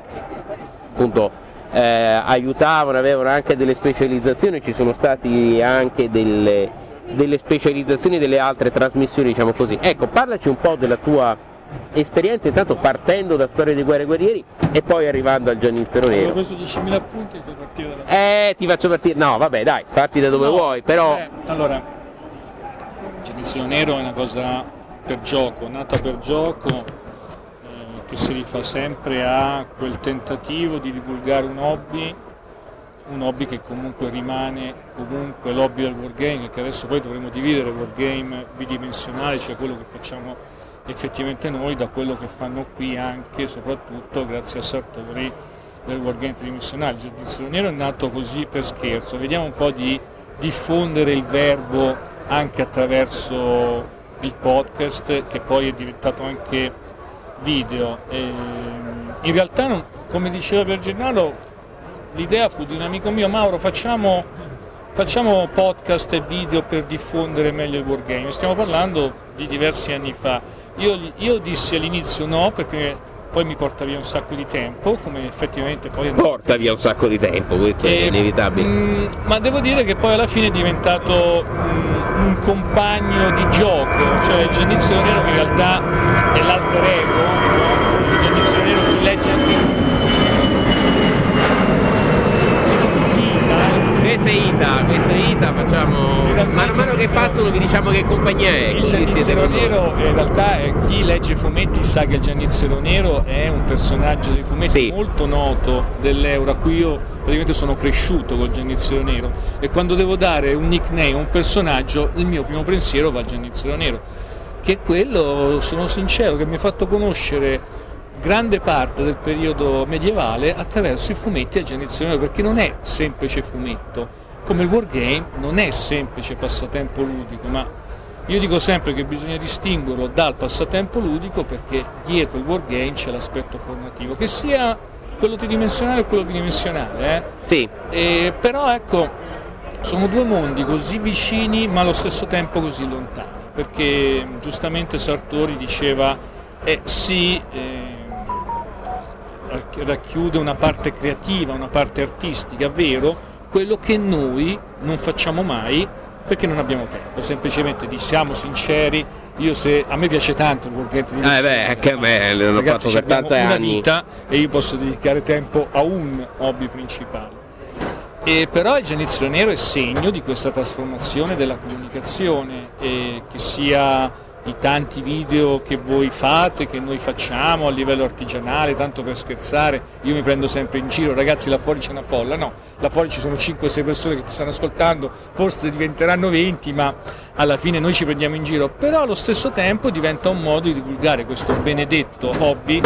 appunto eh, aiutavano, avevano anche delle specializzazioni, ci sono stati anche delle, delle specializzazioni delle altre trasmissioni, diciamo così. Ecco, parlaci un po' della tua esperienza, intanto partendo da Storia di Guerre e Guerrieri e poi arrivando al Giannizzero Nero.
preso 10.000 punti e fai partire dalla
Eh, ti faccio partire. No, vabbè, dai, parti da dove
No,
vuoi, però.
eh, allora, Genizio Nero è una cosa per gioco, nata per gioco, eh, che si rifà sempre a quel tentativo di divulgare un hobby, un hobby che comunque rimane comunque l'hobby del wargame, che adesso poi dovremo dividere wargame bidimensionale, cioè quello che facciamo effettivamente noi, da quello che fanno qui anche, soprattutto grazie a Sartori del wargame tridimensionale. Il Giudizio Nero è nato così per scherzo, vediamo un po' di diffondere il verbo anche attraverso il podcast che poi è diventato anche video. Ehm, in realtà, come diceva Bergenaro, l'idea fu di un amico mio, Mauro, facciamo, facciamo podcast e video per diffondere meglio il wargame. Stiamo parlando di diversi anni fa. Io, io dissi all'inizio no perché poi mi porta via un sacco di tempo, come effettivamente poi è
Porta via un sacco di tempo, questo è
e,
inevitabile.
mm, ma devo dire che poi alla fine è diventato mm, un compagno di gioco, cioè il Genizio Nero in realtà è l'alter ego, no? il Genizio Nero chi legge siete tutti Ita, eh?
Questa è Ita, questa è Ita, facciamo. Man mano che passano vi diciamo che compagnia è?
Il Giannizzero? Nero in realtà è, chi legge fumetti sa che il Giannizzero Nero è un personaggio dei fumetti
Sì.
molto noto dell'Euro a cui io praticamente sono cresciuto col Giannizzero Nero e quando devo dare un nickname a un personaggio il mio primo pensiero va al Giannizzero Nero che è quello, sono sincero, che mi ha fatto conoscere grande parte del periodo medievale attraverso i fumetti Giannizzero Nero perché non è semplice fumetto come il wargame non è semplice passatempo ludico ma io dico sempre che bisogna distinguerlo dal passatempo ludico perché dietro il wargame c'è l'aspetto formativo, che sia quello tridimensionale o quello bidimensionale, eh?
Sì,
E però ecco, sono due mondi così vicini ma allo stesso tempo così lontani, perché giustamente Sartori diceva, eh sì, eh, racchiude una parte creativa, una parte artistica, vero, quello che noi non facciamo mai perché non abbiamo tempo, semplicemente diciamo sinceri, io se a me piace tanto il workgame di
Eh beh, a me, l'ho fatto per tanti
una
anni.
vita e io posso dedicare tempo a un hobby principale. E però il Gianizio Nero è segno di questa trasformazione della comunicazione, che sia i tanti video che voi fate, che noi facciamo a livello artigianale, tanto per scherzare, io mi prendo sempre in giro, ragazzi là fuori c'è una folla, no, là fuori ci sono 5-6 persone che ti stanno ascoltando, forse diventeranno 20, ma alla fine noi ci prendiamo in giro, però allo stesso tempo diventa un modo di divulgare questo benedetto hobby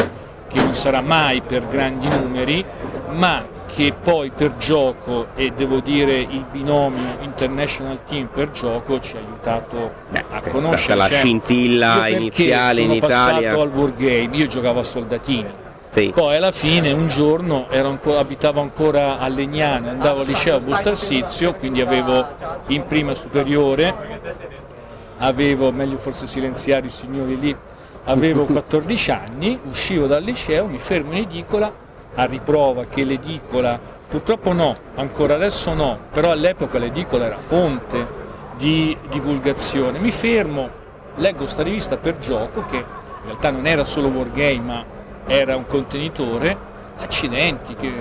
che non sarà mai per grandi numeri, ma che poi per gioco e devo dire il binomio International Team per gioco ci ha aiutato
Beh,
a conoscere
la
cioè,
scintilla
io
iniziale in Italia.
al wargame, io giocavo a soldatini,
Sì.
poi alla fine un giorno ero ancora- abitavo ancora a Legnano, andavo al liceo a Bustarsizio, quindi avevo in prima superiore, avevo, meglio forse silenziare i signori lì, avevo [LAUGHS] 14 anni, uscivo dal liceo, mi fermo in edicola, a riprova che l'edicola, purtroppo no, ancora adesso no, però all'epoca l'edicola era fonte di divulgazione, mi fermo, leggo sta rivista per gioco che in realtà non era solo wargame ma era un contenitore, accidenti, che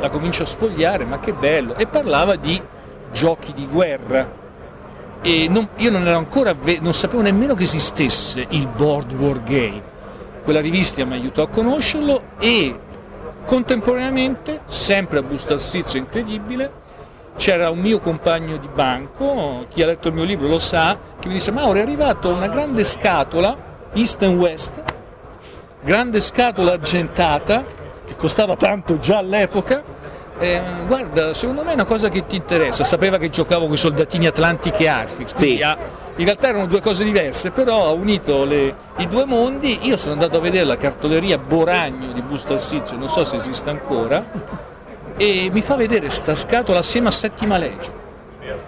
la comincio a sfogliare, ma che bello, e parlava di giochi di guerra. E non- io non ero ancora, non sapevo nemmeno che esistesse il board war game. Quella rivista mi aiutò a conoscerlo e contemporaneamente, sempre a Bustarsizio incredibile, c'era un mio compagno di banco, chi ha letto il mio libro lo sa, che mi disse Mauro è arrivata una grande scatola, East and West, grande scatola argentata, che costava tanto già all'epoca, eh, guarda, secondo me è una cosa che ti interessa, sapeva che giocavo con i soldatini Atlantic e Arfix, quindi
Sì.
ha- in realtà erano due cose diverse, però ha unito le- i due mondi, io sono andato a vedere la cartoleria Boragno di Bustarsizio, non so se esiste ancora, e mi fa vedere sta scatola assieme a Settima Legge,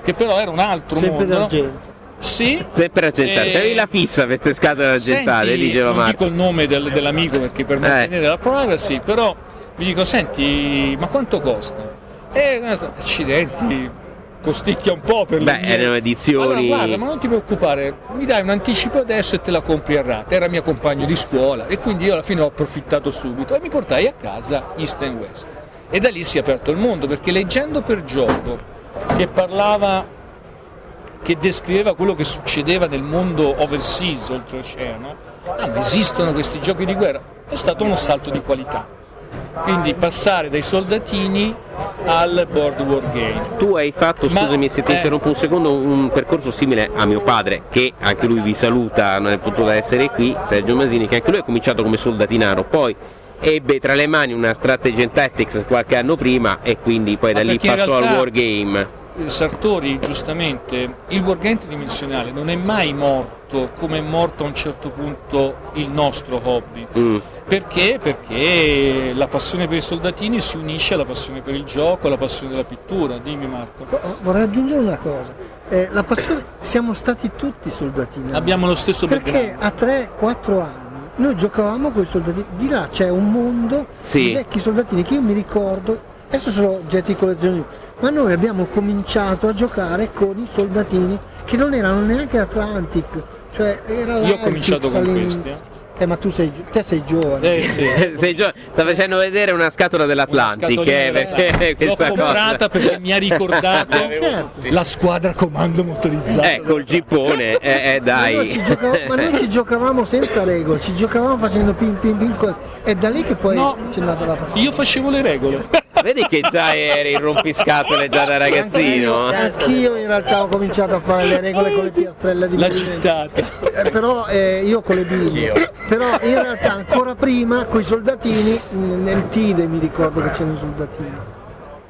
che però era un altro
Sempre
mondo.
d'argento.
Sì,
Sempre argentate.
Eh,
C'avevi la fissa per queste scatole argentate, diceva
non
Marco.
dico il nome del- dell'amico perché per
Eh.
mantenere la privacy, però mi dico, senti, ma quanto costa? Eh, accidenti, costicchia un po' per le
Beh, erano edizioni-
Allora guarda, ma non ti preoccupare, mi dai un anticipo adesso e te la compri a rate. Era mio compagno di scuola e quindi io alla fine ho approfittato subito e mi portai a casa East and West. E da lì si è aperto il mondo perché leggendo per gioco che parlava che descriveva quello che succedeva nel mondo overseas, oltreoceano, ah ma esistono questi giochi di guerra, è stato uno salto di qualità. Quindi passare dai soldatini al board war game.
Tu hai fatto,
Ma-
scusami se ti
eh.
interrompo un secondo, un percorso simile a mio padre, che anche lui vi saluta, non è potuto essere qui, Sergio Masini, che anche lui ha cominciato come soldatinaro, poi ebbe tra le mani una Strategy and Tactics qualche anno prima e quindi poi da lì
perché
passò al wargame.
Sartori giustamente, il wargame tridimensionale non è mai morto come è morto a un certo punto il nostro hobby.
Mm.
Perché? Perché la passione per i soldatini si unisce alla passione per il gioco, alla passione della pittura. Dimmi Marco.
Vo- Vorrei aggiungere una cosa. Eh, la passione, siamo stati tutti soldatini.
Abbiamo lo stesso
Perché
background.
a 3-4 anni noi giocavamo con i soldatini. Di là c'è un mondo
Sì.
di vecchi soldatini che io mi ricordo, adesso sono oggetti collezioni, ma noi abbiamo cominciato a giocare con i soldatini che non erano neanche Atlantic. Cioè era
Io ho cominciato con questi. eh.
Eh, ma tu sei, te sei giovane.
Eh sì.
Sei gio- sta facendo vedere una scatola dell'Atlantic, eh, [LAUGHS]
L'ho comprata
cosa.
perché mi ha ricordato [LAUGHS]
Eh, certo.
la squadra comando motorizzata.
Eh, col gippone, eh, eh,
Ma noi,
dai.
ci giocavamo, ma noi ci [LAUGHS] giocavamo senza regole, ci giocavamo facendo pin pin pin. con- È da lì che poi
No.
c'è nata la passione.
Io facevo le regole.
Vedi che già eri il rompiscatole già da ragazzino?
Anch'io in realtà ho cominciato a fare le regole con le piastrelle di
La.
Eh, però eh, io con le bimbe. Però in realtà ancora prima con i soldatini, nel TIDE mi ricordo che c'erano i soldatini.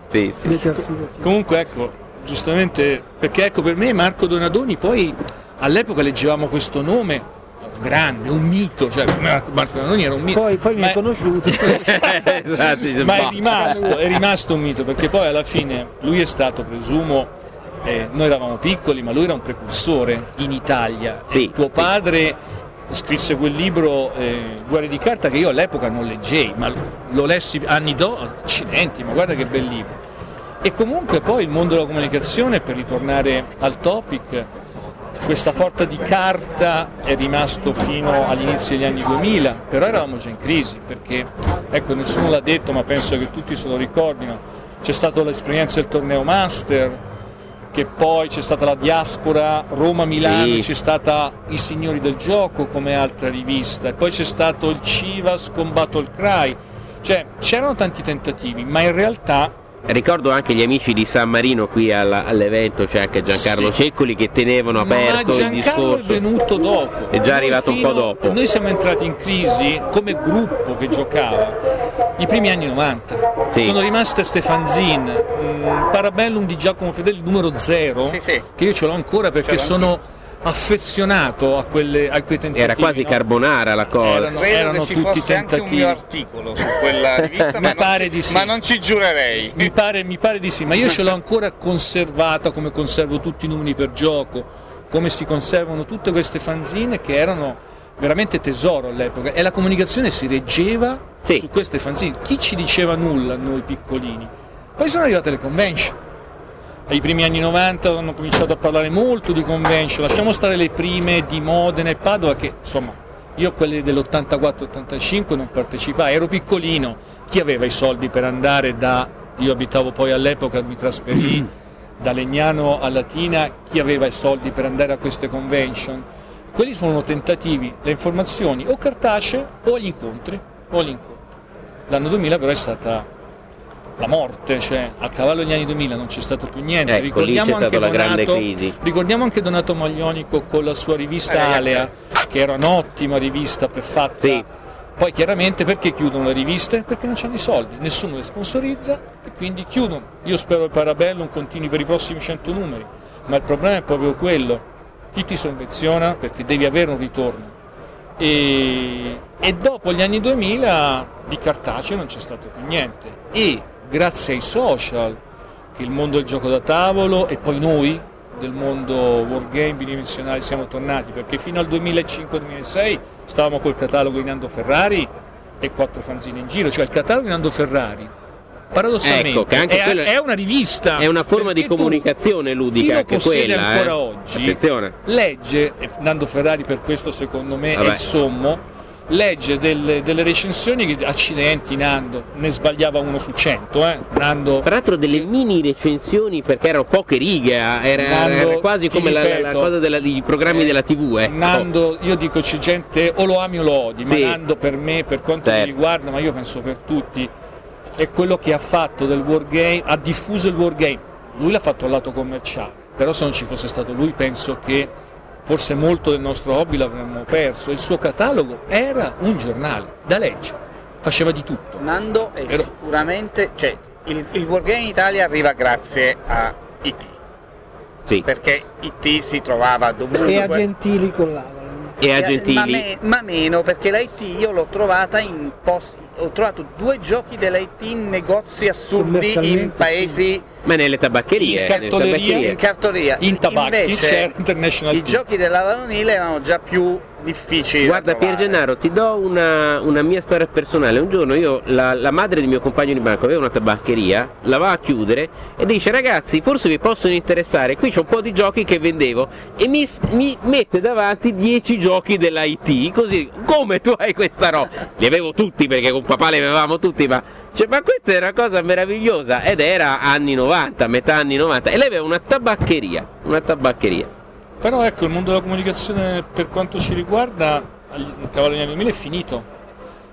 Sì, sì.
Comunque ecco, giustamente, perché ecco per me Marco Donadoni poi all'epoca leggevamo questo nome, grande, un mito, cioè Marco Marco Donadoni era un mito.
Poi, poi mi è conosciuto. [LAUGHS]
esatto,
ma è
basta.
rimasto, è rimasto un mito, perché poi alla fine lui è stato, presumo, eh, noi eravamo piccoli, ma lui era un precursore in Italia.
Sì,
Tuo
sì.
padre scrisse quel libro eh, Guerre di carta che io all'epoca non leggei, ma lo lessi anni dopo, accidenti, ma guarda che bel libro. E comunque poi il mondo della comunicazione, per ritornare al topic, questa forza di carta è rimasto fino all'inizio degli anni 2000, però eravamo già in crisi perché, ecco, nessuno l'ha detto, ma penso che tutti se lo ricordino, c'è stata l'esperienza del torneo Master, che poi c'è stata la diaspora Roma-Milano,
Sì.
c'è stata I Signori del Gioco come altra rivista, e poi c'è stato il Civas con Battle Cry, cioè c'erano tanti tentativi, ma in realtà
Ricordo anche gli amici di San Marino qui alla- all'evento, c'è anche Giancarlo
Sì.
Ceccoli che tenevano aperto
Ma
il
Giancarlo è
discorso.
venuto dopo.
È già arrivato un po' dopo.
Noi siamo entrati in crisi come gruppo che giocava i primi anni 90.
Sì.
Sono rimaste Stefan Zin, mh, Parabellum di Giacomo Fedeli numero 0,
Sì,
che io ce l'ho ancora perché sono affezionato a, quelle, a quei tentativi.
Era quasi
no?
carbonara la cosa.
Erano-
Credo
erano
che ci
tutti
fosse anche un
tentativi.
mio articolo su quella [LAUGHS] rivista,
Mi
ma, non
pare
ci,
di sì.
ma non ci giurerei.
Mi pare, mi pare di sì, ma io ce l'ho ancora conservata come conservo tutti i numeri per gioco, come si conservano tutte queste fanzine che erano veramente tesoro all'epoca e la comunicazione si reggeva
Sì.
su queste fanzine. Chi ci diceva nulla a noi piccolini? Poi sono arrivate le convention. Ai primi anni 90 hanno cominciato a parlare molto di convention, lasciamo stare le prime di Modena e Padova che insomma io a quelle dell'84-85 non partecipai, ero piccolino, chi aveva i soldi per andare da, io abitavo poi all'epoca, mi trasferì da Legnano a Latina, chi aveva i soldi per andare a queste convention? Quelli furono tentativi, le informazioni o cartacee o agli incontri, o agli incontri. L'anno 2000 però è stata la morte, cioè a cavallo degli anni 2000 non c'è stato più niente.
Ecco, lì c'è stata la grande crisi.
ricordiamo anche Donato Maglionico con la sua rivista
Eh,
Alea, che era un'ottima rivista per fatta.
Sì.
Poi chiaramente perché chiudono le riviste? Perché non hanno i soldi, nessuno le sponsorizza e quindi chiudono. Io spero che Parabellum continui per i prossimi 100 numeri, ma il problema è proprio quello. Chi ti sovvenziona? Perché devi avere un ritorno. E, e dopo gli anni 2000 di cartaceo non c'è stato più niente. E grazie ai social, che il mondo del gioco da tavolo e poi noi del mondo wargame bidimensionale siamo tornati, perché fino al 2005-2006 stavamo col catalogo di Nando Ferrari e quattro fanzine in giro, cioè il catalogo di Nando Ferrari. Paradossalmente
Ecco,
è,
è-
è una rivista.
È una forma di
perché tu
comunicazione ludica, anche quella.
ancora
eh.
oggi
Attenzione.
legge, Nando Ferrari per questo secondo me è
Vabbè.
il sommo, legge delle, delle recensioni che accidenti Nando, ne sbagliava uno su cento, eh? Nando
Tra l'altro delle mini recensioni perché erano poche righe, eh, era,
Nando,
era quasi come la, la- la
ripeto,
cosa della- dei programmi
eh,
della TV. Ecco.
Nando, io dico c'è gente o lo ami o lo odi,
Sì.
ma Nando per me, per quanto
Certo.
mi riguarda, ma io penso per tutti, è quello che ha fatto del wargame, ha diffuso il wargame. Lui l'ha fatto al lato commerciale, però se non ci fosse stato lui penso che forse molto del nostro hobby l'avremmo perso. Il suo catalogo era un giornale da leggere, faceva di tutto.
Nando è
Ero-
sicuramente, cioè il, il Wargame in Italia arriva grazie a IT,
Sì.
perché IT si trovava dovunque.
E a Gentili con l'Avalon.
E a Gentili.
Ma, me- ma meno perché la IT io l'ho trovata in posti ho trovato due giochi dell'IT in negozi assurdi in paesi
Ma nelle tabaccherie.
In cartoleria,
in cartoleria.
In tabacchi
Invece,
c'era International
I
Tea.
giochi della Vanille erano già più difficili.
Guarda
da
Pier. Gennaro, ti do una, una mia storia personale. Un giorno io, la, la madre di mio compagno di banco aveva una tabaccheria, la va a chiudere e dice ragazzi forse vi possono interessare, qui c'è un po' di giochi che vendevo e mi, mi mette davanti 10 giochi dell'IT, così come tu hai questa roba? Li avevo tutti perché con papà li avevamo tutti, ma, cioè, ma questa è una cosa meravigliosa ed era anni 90, metà anni 90 e lei aveva una tabaccheria, una tabaccheria.
Però ecco, il mondo della comunicazione per quanto ci riguarda, il cavallo degli anni 2000 è finito.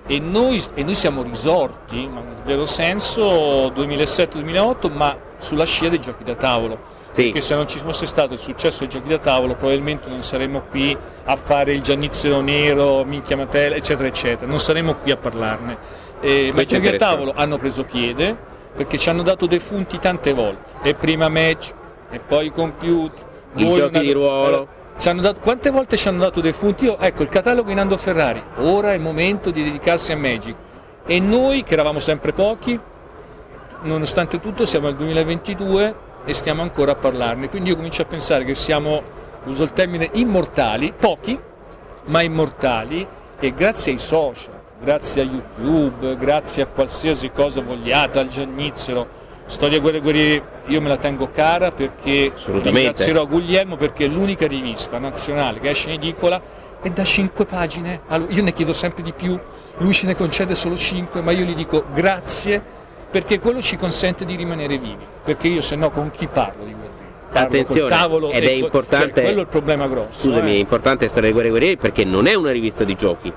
E noi, e noi siamo risorti, ma nel vero senso, 2007-2008, ma sulla scia dei giochi da tavolo.
Sì.
Perché se non ci fosse stato il successo dei giochi da tavolo, probabilmente non saremmo qui a fare il giannizzero nero, minchia matela, eccetera, eccetera. Non saremmo qui a parlarne. Eh, ma i giochi da tavolo hanno preso piede perché ci hanno dato defunti tante volte. E prima match, e poi computer.
I giochi
non
di ruolo.
ci hanno dato- quante volte ci hanno dato dei punti? Io, ecco il catalogo in Ando Ferrari, ora è il momento di dedicarsi a Magic. E noi, che eravamo sempre pochi, nonostante tutto siamo al 2022 e stiamo ancora a parlarne. Quindi io comincio a pensare che siamo, uso il termine, immortali, pochi, ma immortali, e grazie ai social, grazie a YouTube, grazie a qualsiasi cosa vogliate, al Giannizzero, Storia Guerre Guerrieri, io me la tengo cara perché ringrazierò Guglielmo perché è l'unica rivista nazionale che esce in edicola e da 5 pagine. Io ne chiedo sempre di più, lui ce ne concede solo 5, ma io gli dico grazie perché quello ci consente di rimanere vivi, perché io se no con chi parlo di col
Attenzione,
tavolo
ed è
col-
importante-
cioè, quello è il problema grosso.
Scusami, è
eh.
importante Storia Guerre Guerrieri perché non è una rivista di giochi,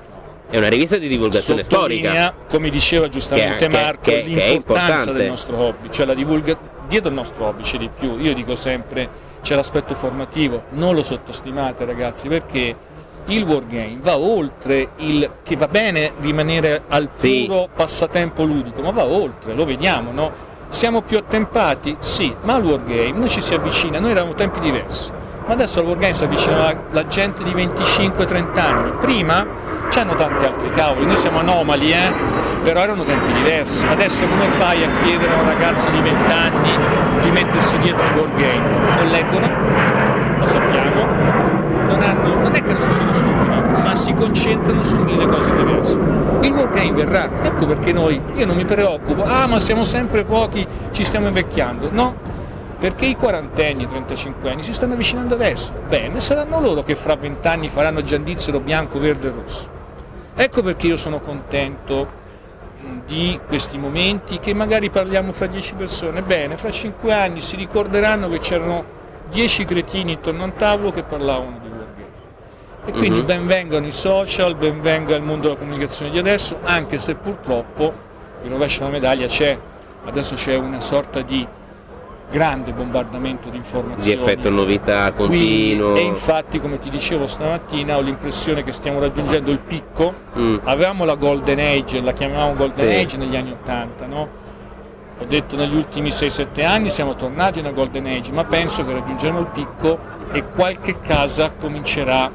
è una rivista di divulgazione
Sottolinea,
storica.
come diceva giustamente
Che- che-
Marco,
che- che è
l'importanza
importante.
del nostro hobby, cioè la divulga- dietro il nostro hobby c'è di più. Io dico sempre c'è l'aspetto formativo, non lo sottostimate ragazzi, perché il wargame va oltre il che va bene rimanere al
Sì.
puro passatempo ludico, ma va oltre, lo vediamo, no? Siamo più attempati? Sì, ma al wargame noi ci si avvicina, noi eravamo tempi diversi. Ma adesso al wargame si avvicina la, la gente di 25-30 anni. Prima c'hanno tanti altri cavoli, noi siamo anomali, eh? Però erano tempi diversi. Adesso come fai a chiedere a un ragazzo di 20 anni di mettersi dietro al wargame? Non leggono, lo sappiamo, non, hanno, non è che non sono stupidi, ma si concentrano su mille cose diverse. Il wargame verrà, ecco perché noi, io non mi preoccupo, ah ma siamo sempre pochi, ci stiamo invecchiando, no, perché i quarantenni, i 35 anni si stanno avvicinando adesso, bene, saranno loro che fra vent'anni faranno giandizzero bianco, verde e rosso. Ecco perché io sono contento mh, di questi momenti che magari parliamo fra 10 persone, bene, fra 5 anni si ricorderanno che c'erano 10 cretini intorno a un tavolo che parlavano di. E quindi
Mhm.
benvengano i social, benvenga il mondo della comunicazione di adesso, anche se purtroppo il rovescio della medaglia c'è, adesso c'è una sorta di grande bombardamento di
Di
informazioni.
effetto novità
Quindi-
continuo.
e infatti, come ti dicevo stamattina, ho l'impressione che stiamo raggiungendo il picco.
Mm.
Avevamo la Golden Age, la chiamavamo Golden
Sì.
Age negli anni 80, no? Ho detto negli ultimi 6-7 anni siamo tornati una Golden Age, ma penso che raggiungeremo il picco e qualche casa comincerà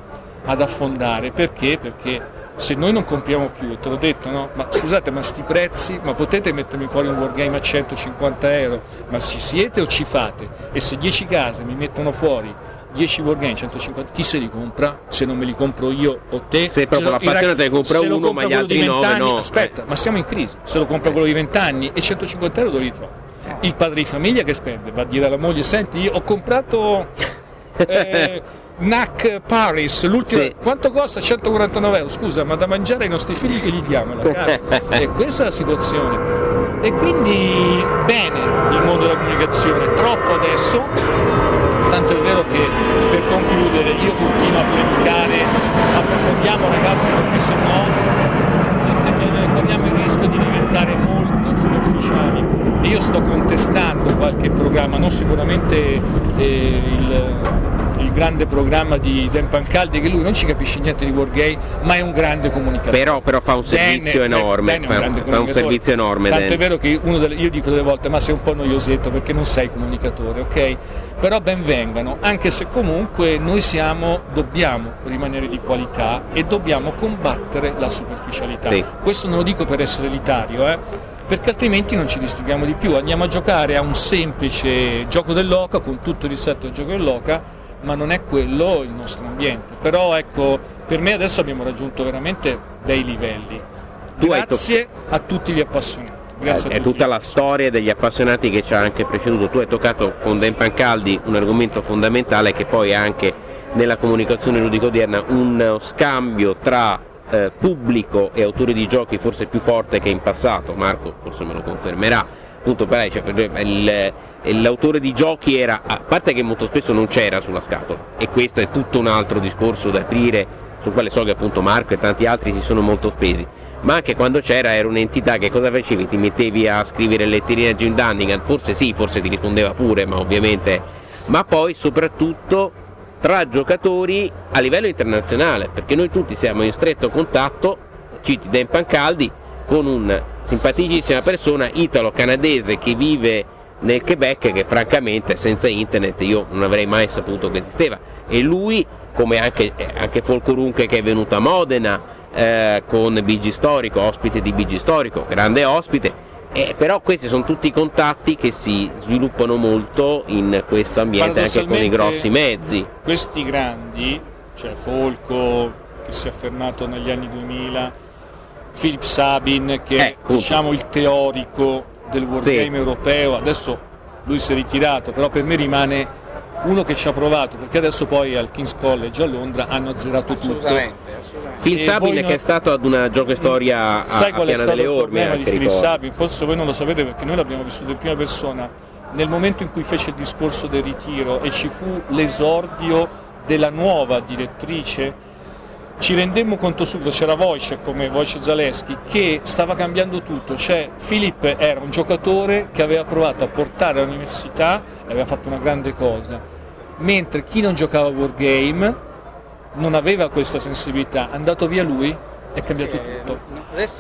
ad affondare. Perché? Perché se noi non compriamo più, e te l'ho detto, no? Ma scusate, ma sti prezzi, ma potete mettermi fuori un wargame a 150 euro? Ma ci siete o ci fate? E se 10 case mi mettono fuori 10 wargame 150, chi se li compra? Se non me li compro io o te?
Se proprio
i rag-
ne compra uno,
compra
ma gli altri nove
20 anni,
no.
Aspetta, ma siamo in crisi. Se lo compra quello di 20 anni e 150 euro dove li trovo? Il padre di famiglia che spende va a dire alla moglie: Senti, io ho comprato [LAUGHS] eh, NAC Paris, l'ultimo.
Sì.
Quanto costa? 149 euro. Scusa, ma da mangiare ai nostri figli che gli diamo la carne? [LAUGHS] e questa è la situazione. E quindi bene il mondo della comunicazione, troppo adesso, tanto è vero che per concludere io continuo a predicare, approfondiamo ragazzi perché te- te- corriamo il rischio di diventare molto superficiali. E io sto contestando qualche programma, non sicuramente eh, il, il grande programma di Dan Pancaldi che lui non ci capisce niente di wargame ma è un grande comunicatore.
Però, però fa un servizio
Dan-
enorme
Dan un
fa, un servizio enorme
tanto
Dan.
è vero che uno delle- io dico delle volte ma sei un po' noiosetto perché non sei comunicatore ok? Però ben vengano anche se comunque noi siamo dobbiamo rimanere di qualità e dobbiamo combattere la superficialità.
Sì.
Questo non lo dico per essere elitario eh perché altrimenti non ci distinguiamo di più. Andiamo a giocare a un semplice gioco dell'oca, con tutto il rispetto del gioco dell'oca, ma non è quello il nostro ambiente. Però ecco, per me adesso abbiamo raggiunto veramente dei livelli. Grazie a tutti gli appassionati. Grazie a
è tutta la storia degli appassionati che ci ha anche preceduto. Tu hai toccato con Dan Pancaldi un argomento fondamentale che poi anche nella comunicazione ludica odierna un scambio tra eh, pubblico e autori di giochi forse più forte che in passato. Marco forse me lo confermerà. Appunto, cioè, per- il- l'autore di giochi era, a parte che molto spesso non c'era sulla scatola, e questo è tutto un altro discorso da aprire, sul quale so che appunto Marco e tanti altri si sono molto spesi ma anche quando c'era era un'entità che cosa facevi? Ti mettevi a scrivere letterine a Jim Dunnigan? Forse sì, forse ti rispondeva pure, ma ovviamente. Ma poi soprattutto tra giocatori a livello internazionale, perché noi tutti siamo in stretto contatto, citi Dan Pancaldi, con un simpaticissima persona italo-canadese che vive nel Quebec che francamente senza internet io non avrei mai saputo che esisteva. E lui come anche, anche Folco Runche che è venuto a Modena eh, con BG Storico, ospite di BG Storico, grande ospite eh, però questi sono tutti contatti che si sviluppano molto in questo ambiente anche con i grossi mezzi
Questi grandi, cioè Folco che si è affermato negli anni 2000, Philip Sabin che
Eh,
è diciamo il teorico del wargame
Sì.
europeo, adesso lui si è ritirato, però per me rimane uno che ci ha provato, perché adesso poi al King's College a Londra hanno azzerato tutto.
Phil
E
Sabin
voi
che
non-
è stato ad una gioco e storia a,
Sai
a
qual è
Piana
stato
delle
il
Orme
problema di
ricordo.
Sabin? Forse voi non lo sapete perché noi l'abbiamo vissuto in prima persona. Nel momento in cui fece il discorso del ritiro e ci fu l'esordio della nuova direttrice, ci rendemmo conto subito, c'era Wojciech come Wojciech Zaleschi, che stava cambiando tutto. Cioè, Filip era un giocatore che aveva provato a portare all'università e aveva fatto una grande cosa, mentre chi non giocava a Wargame non aveva questa sensibilità, è andato via lui è cambiato tutto.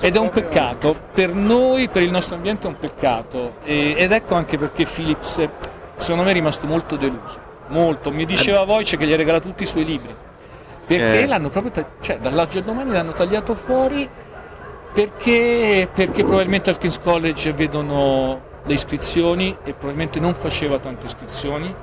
Ed è un peccato, per noi, per il nostro ambiente è un peccato. E- ed ecco anche perché Philips, secondo me, è rimasto molto deluso. Molto. Mi diceva Voice che gli ha regalato tutti i suoi libri. Perché
Eh.
l'hanno proprio, ta- cioè dall'oggi al domani l'hanno tagliato fuori perché, perché probabilmente al King's College vedono le iscrizioni e probabilmente non faceva tante iscrizioni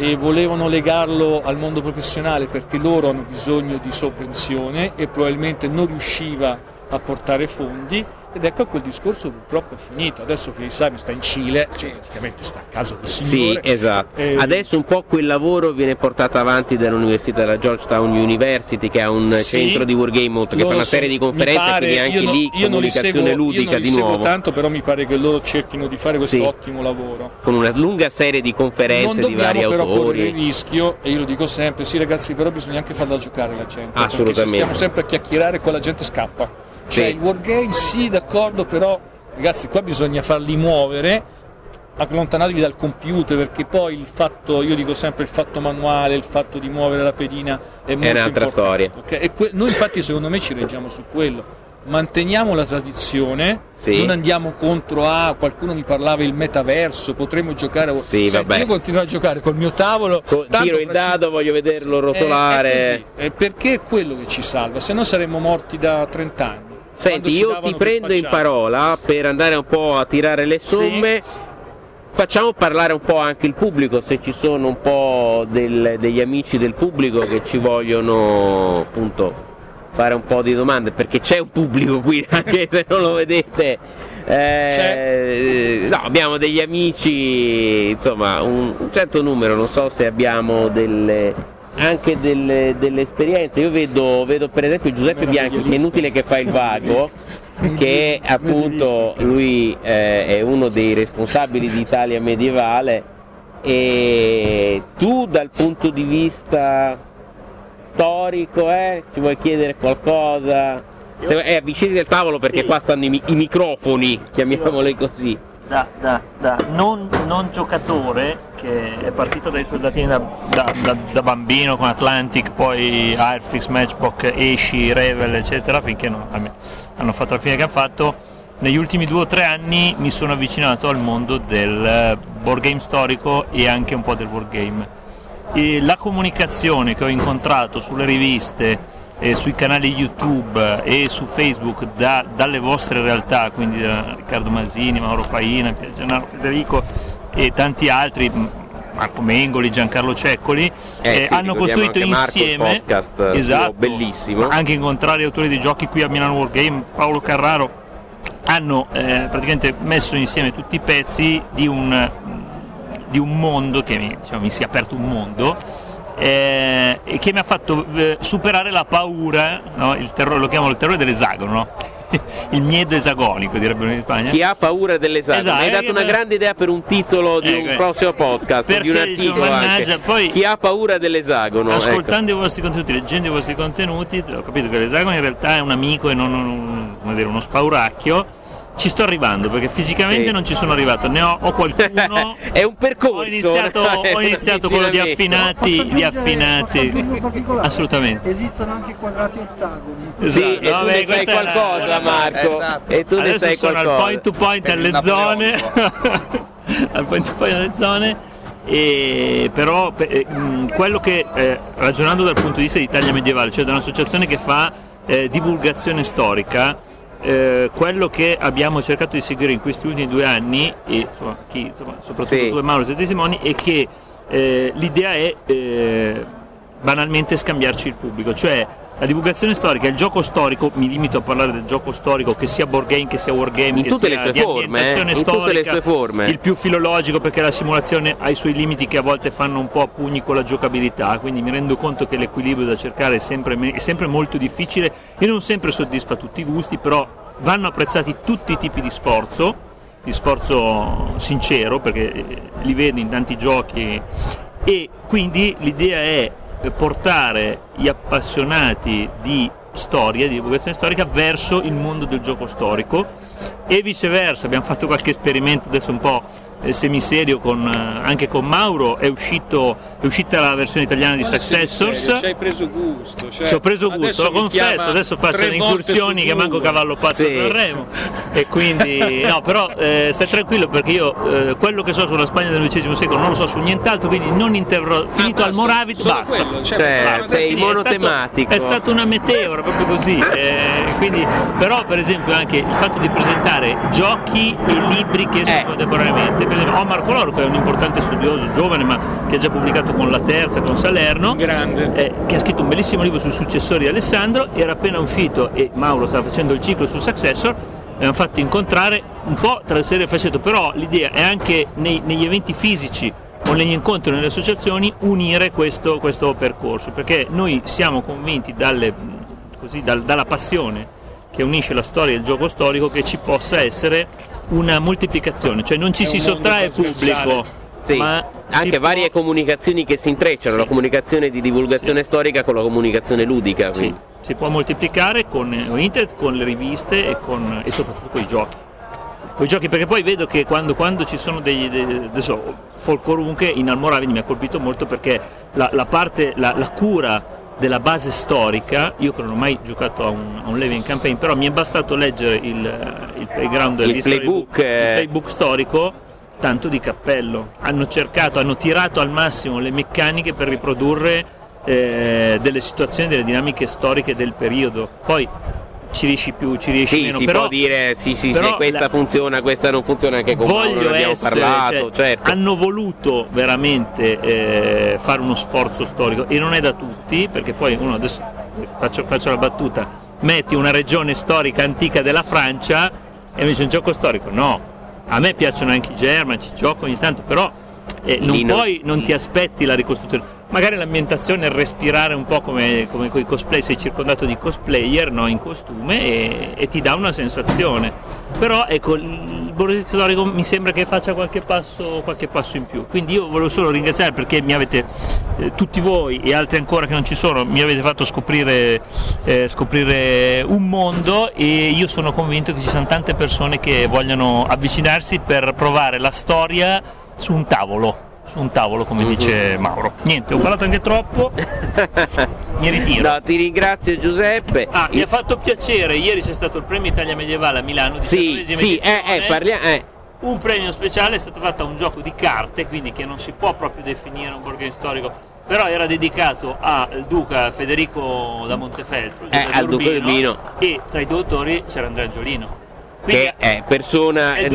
e volevano legarlo al mondo professionale perché loro hanno bisogno di sovvenzione e probabilmente non riusciva a portare fondi ed ecco quel discorso purtroppo è finito. Adesso Philip Simon sta in Cile, cioè praticamente sta a casa del
Sì,
signore.
esatto.
Eh,
Adesso un po' quel lavoro viene portato avanti dall'Università della Georgetown University, che ha un
Sì.
centro di wargame molto, che fa una serie di conferenze,
pare-
quindi anche lì
non li
comunicazione
seguo-
ludica
non
di nuovo,
tanto, però mi pare che loro cerchino di fare questo
Sì.
ottimo lavoro.
con una lunga serie di
Non
conferenze di
dobbiamo
vari
però correre il
autori.
rischio, e io lo dico sempre, sì ragazzi, però bisogna anche farla giocare la gente. Perché
Assolutamente.
stiamo sempre a chiacchierare, qua la gente scappa. Cioè il wargame sì, d'accordo, però ragazzi qua bisogna farli muovere, allontanatevi dal computer, perché poi il fatto, io dico sempre il fatto manuale, il fatto di muovere la pedina è molto
un'altra
importante,
storia.
ok? E que- noi infatti secondo me ci reggiamo su quello. Manteniamo la tradizione,
Sì.
non andiamo contro a qualcuno mi parlava il metaverso, potremmo giocare a
Sì,
Senti,
vabbè.
io continuo a giocare col mio tavolo,
Co- tiro il
faccio-
dado, voglio vederlo rotolare.
è- è è perché è quello che ci salva, se no saremmo morti da 30 anni.
Senti, io ti prendo in parola per andare un po' a tirare le somme. Facciamo parlare un po' anche il pubblico, se ci sono un po' del- degli amici del pubblico che ci vogliono appunto fare un po' di domande, perché c'è un pubblico qui, [LAUGHS] anche se non lo vedete. Eh, no, abbiamo degli amici, insomma, un, un certo numero, non so se abbiamo delle, anche delle, delle esperienze. Io vedo, vedo per esempio Giuseppe Bianchi, che è inutile che fa il vago, che appunto lui eh, è uno dei responsabili di Italia medievale e tu dal punto di vista storico eh, ci vuoi chiedere qualcosa? Se, eh, avvicinati al tavolo perché
Sì.
qua stanno i, i microfoni, chiamiamoli così.
Da, da- da non, non giocatore che è partito dai soldatini da, da, bambino con Atlantic, poi Airfix, Matchbox, Esci, Revel, eccetera, finché non, hanno fatto la fine che hanno fatto. Negli ultimi due o tre anni mi sono avvicinato al mondo del board game storico e anche un po' del wargame. E la comunicazione che ho incontrato sulle riviste, eh, sui canali YouTube e su Facebook da, dalle vostre realtà, quindi da Riccardo Masini, Mauro Faina, Gennaro Federico e tanti altri, Marco Mengoli, Giancarlo Ceccoli,
eh, eh, sì,
hanno costruito insieme
podcast,
esatto,
bellissimo.
Anche incontrare autori di giochi qui a Milano Wargame, Paolo Carraro, hanno eh, praticamente messo insieme tutti i pezzi di un, di un mondo che diciamo, mi si è aperto un mondo eh, che mi ha fatto eh, superare la paura, no? terrore, lo chiamano il terrore dell'esagono, no? [LAUGHS] il miedo esagonico direbbero in Spagna.
Chi ha paura dell'esagono?
Esatto,
Mi hai dato
eh,
una
eh,
grande idea per un titolo di
ecco,
un prossimo podcast,
perché,
di un articolo
mannaggia, poi-
Chi ha paura dell'esagono?
Ascoltando i vostri contenuti, leggendo i vostri contenuti, ho capito che l'esagono in realtà è un amico e non un- uno spauracchio. Ci sto arrivando perché fisicamente
Sì.
non ci sono arrivato, ne ho, ho qualcuno. [LAUGHS]
È un percorso.
Ho iniziato, [LAUGHS] ho iniziato quello di affinati, di affinati. Assolutamente.
Esistono anche quadrati ottagoni.
Sì,
Esatto,
e tu
vabbè,
ne sai
questa era-
qualcosa, Marco.
Esatto.
E tu ne
Adesso
sai
sono
qualcosa.
al point to point
Per
alle zone, [LAUGHS] al point to point alle zone. E però pe- eh, mh, quello che eh, ragionando dal punto di vista di Italia medievale, cioè da un'associazione che fa eh, divulgazione storica, eh, quello che abbiamo cercato di seguire in questi ultimi due anni, e insomma, chi, insomma, soprattutto
Sì.
tu e Mauro siete testimoni, è che eh, l'idea è eh, banalmente scambiarci il pubblico, cioè la divulgazione storica, il gioco storico, mi limito a parlare del gioco storico, che sia board game, che sia wargame,
In
che
tutte
sia
le sue
di
forme,
ambientazione
eh, in tutte le
storica,
sue forme.
il più filologico perché la simulazione ha i suoi limiti che a volte fanno un po' a pugni con la giocabilità, quindi mi rendo conto che l'equilibrio da cercare è sempre, è sempre molto difficile. E non sempre soddisfa tutti i gusti, però vanno apprezzati tutti i tipi di sforzo, di sforzo sincero perché eh, li vedi in tanti giochi. E quindi l'idea è portare gli appassionati di storia, di divulgazione storica verso il mondo del gioco storico e viceversa, abbiamo fatto qualche esperimento adesso un po' eh, semiserio con, eh, anche con Mauro, è, uscito, è uscita la versione italiana di Successors.
Ci hai preso gusto. cioè,
Ci ho preso gusto, lo confesso, adesso faccio le incursioni che manco cavallo pazzo
Sì.
Sanremo e quindi no però eh, stai tranquillo perché io eh, quello che so sulla Spagna del XX secolo non lo so su nient'altro quindi non interverrò finito
Ah,
al
basta,
Moravit
solo
basta
quello, cioè,
Cioè,
Basta,
sei
quindi è
monotematico.
stato- È stata una meteora proprio così. eh, quindi, però, per esempio, anche il fatto di presentare giochi e libri che escono
Eh.
contemporaneamente. Per esempio, ho Marco Loro, che è un importante studioso giovane, ma che ha già pubblicato con la terza, con Salerno.
Grande.
eh, che ha scritto un bellissimo libro sui successori di Alessandro, era appena uscito e Mauro stava facendo il ciclo su Successor, abbiamo fatto incontrare un po' tra le serie e il fascetto, però l'idea è anche nei- negli eventi fisici o negli incontri nelle associazioni unire questo, questo percorso, perché noi siamo convinti dalle- così, dal- dalla passione che unisce la storia e il gioco storico che ci possa essere una moltiplicazione, cioè non ci
È
si sottrae pubblico,
Sì, anche
può-
varie comunicazioni che si intrecciano,
Sì.
la comunicazione di divulgazione storica con la comunicazione ludica.
Sì, si può moltiplicare con internet, con le riviste e, con- e soprattutto con i giochi. Con i giochi perché poi vedo che quando, quando ci sono dei, dei adesso Folkorunke in Almoravidi mi ha colpito molto perché la, la parte, la, la cura della base storica, io che non ho mai giocato a un, a un Levin Campaign, però mi è bastato leggere il, il playground,
Il playbook,
book,
eh.
il playbook storico, tanto di cappello. Hanno cercato, hanno tirato al massimo le meccaniche per riprodurre eh, delle situazioni, delle dinamiche storiche del periodo. Poi ci riesci più, ci riesci
Sì,
meno,
si
però
può dire sì, sì,
però
questa
la-
funziona, questa non funziona anche con
voglio
abbiamo
essere,
parlato,
cioè,
certo.
hanno voluto veramente eh, fare uno sforzo storico e non è da tutti, perché poi uno adesso faccio, faccio la battuta, metti una regione storica antica della Francia e dice un gioco storico, no, a me piacciono anche i germanici, gioco ogni tanto, però eh, non puoi, non ti aspetti la ricostruzione. Magari l'ambientazione è respirare un po' come, come con i cosplay, sei circondato di cosplayer no, in costume e, e ti dà una sensazione. Però ecco, il Borgese storico mi sembra che faccia qualche passo, qualche passo in più. Quindi io volevo solo ringraziare perché mi avete, eh, tutti voi e altri ancora che non ci sono, mi avete fatto scoprire, eh, scoprire un mondo e io sono convinto che ci siano tante persone che vogliono avvicinarsi per provare la storia su un tavolo, su un tavolo, come
Mhm.
dice Mauro. Niente, ho parlato anche troppo, [LAUGHS] mi ritiro.
No, ti ringrazio Giuseppe.
Ah, mi ha fatto piacere, ieri c'è stato il premio Italia Medievale a Milano,
Sì,
19esima
sì, eh, eh, parliamo. Eh.
Un premio speciale è stato fatto a un gioco di carte, quindi che non si può proprio definire un board game storico, però era dedicato al duca Federico da Montefeltro,
Eh, al duca
Urbino, e tra i due autori c'era Andrea Angiolino. Quindi
che è persona notissima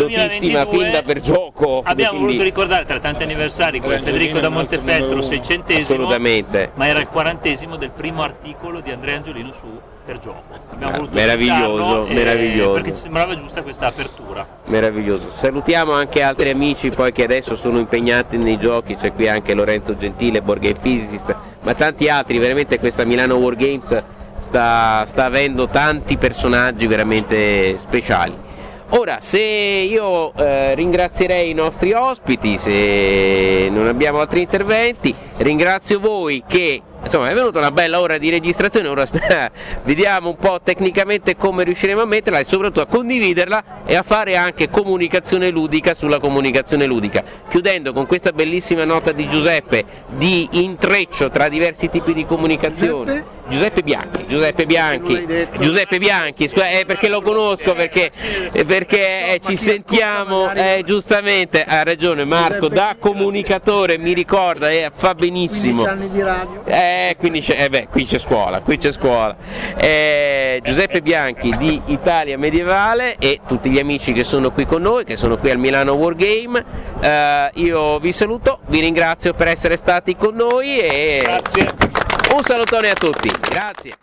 2022
fin da per gioco.
abbiamo
quindi-
voluto ricordare tra tanti anniversari come
Andrea
Federico da Montefeltro,
numero uno.
600
Assolutamente.
ma era il quarantesimo del primo articolo di Andrea Angiolino su Per Gioco. Abbiamo
Ah,
voluto
meraviglioso,
eh,
meraviglioso.
perché ci sembrava giusta questa apertura.
Meraviglioso. Salutiamo anche altri amici poi che adesso sono impegnati nei giochi, c'è qui anche Lorenzo Gentile, Board Game Physicist, ma tanti altri, veramente questa Milano War Games sta, sta avendo tanti personaggi veramente speciali. Ora, se io eh, ringrazierei i nostri ospiti, se non abbiamo altri interventi, ringrazio voi che insomma è venuta una bella ora di registrazione, ora [LAUGHS] vediamo un po' tecnicamente come riusciremo a metterla e soprattutto a condividerla e a fare anche comunicazione ludica sulla comunicazione ludica. Chiudendo con questa bellissima nota di Giuseppe di intreccio tra diversi tipi di comunicazione. Giuseppe Bianchi, Giuseppe Bianchi, Giuseppe Bianchi, eh, perché lo conosco, perché, eh, perché eh, ci sentiamo, eh, giustamente, ha ragione Marco, da comunicatore mi ricorda e fa
15
benissimo.
radio.
Eh, quindi c'è, eh beh, qui c'è scuola, qui c'è scuola. Eh, Giuseppe Bianchi di Italia Medievale e tutti gli amici che sono qui con noi, che sono qui al Milano Wargame. Eh, io vi saluto, vi ringrazio per essere stati con noi e
Grazie.
un salutone a tutti. Grazie.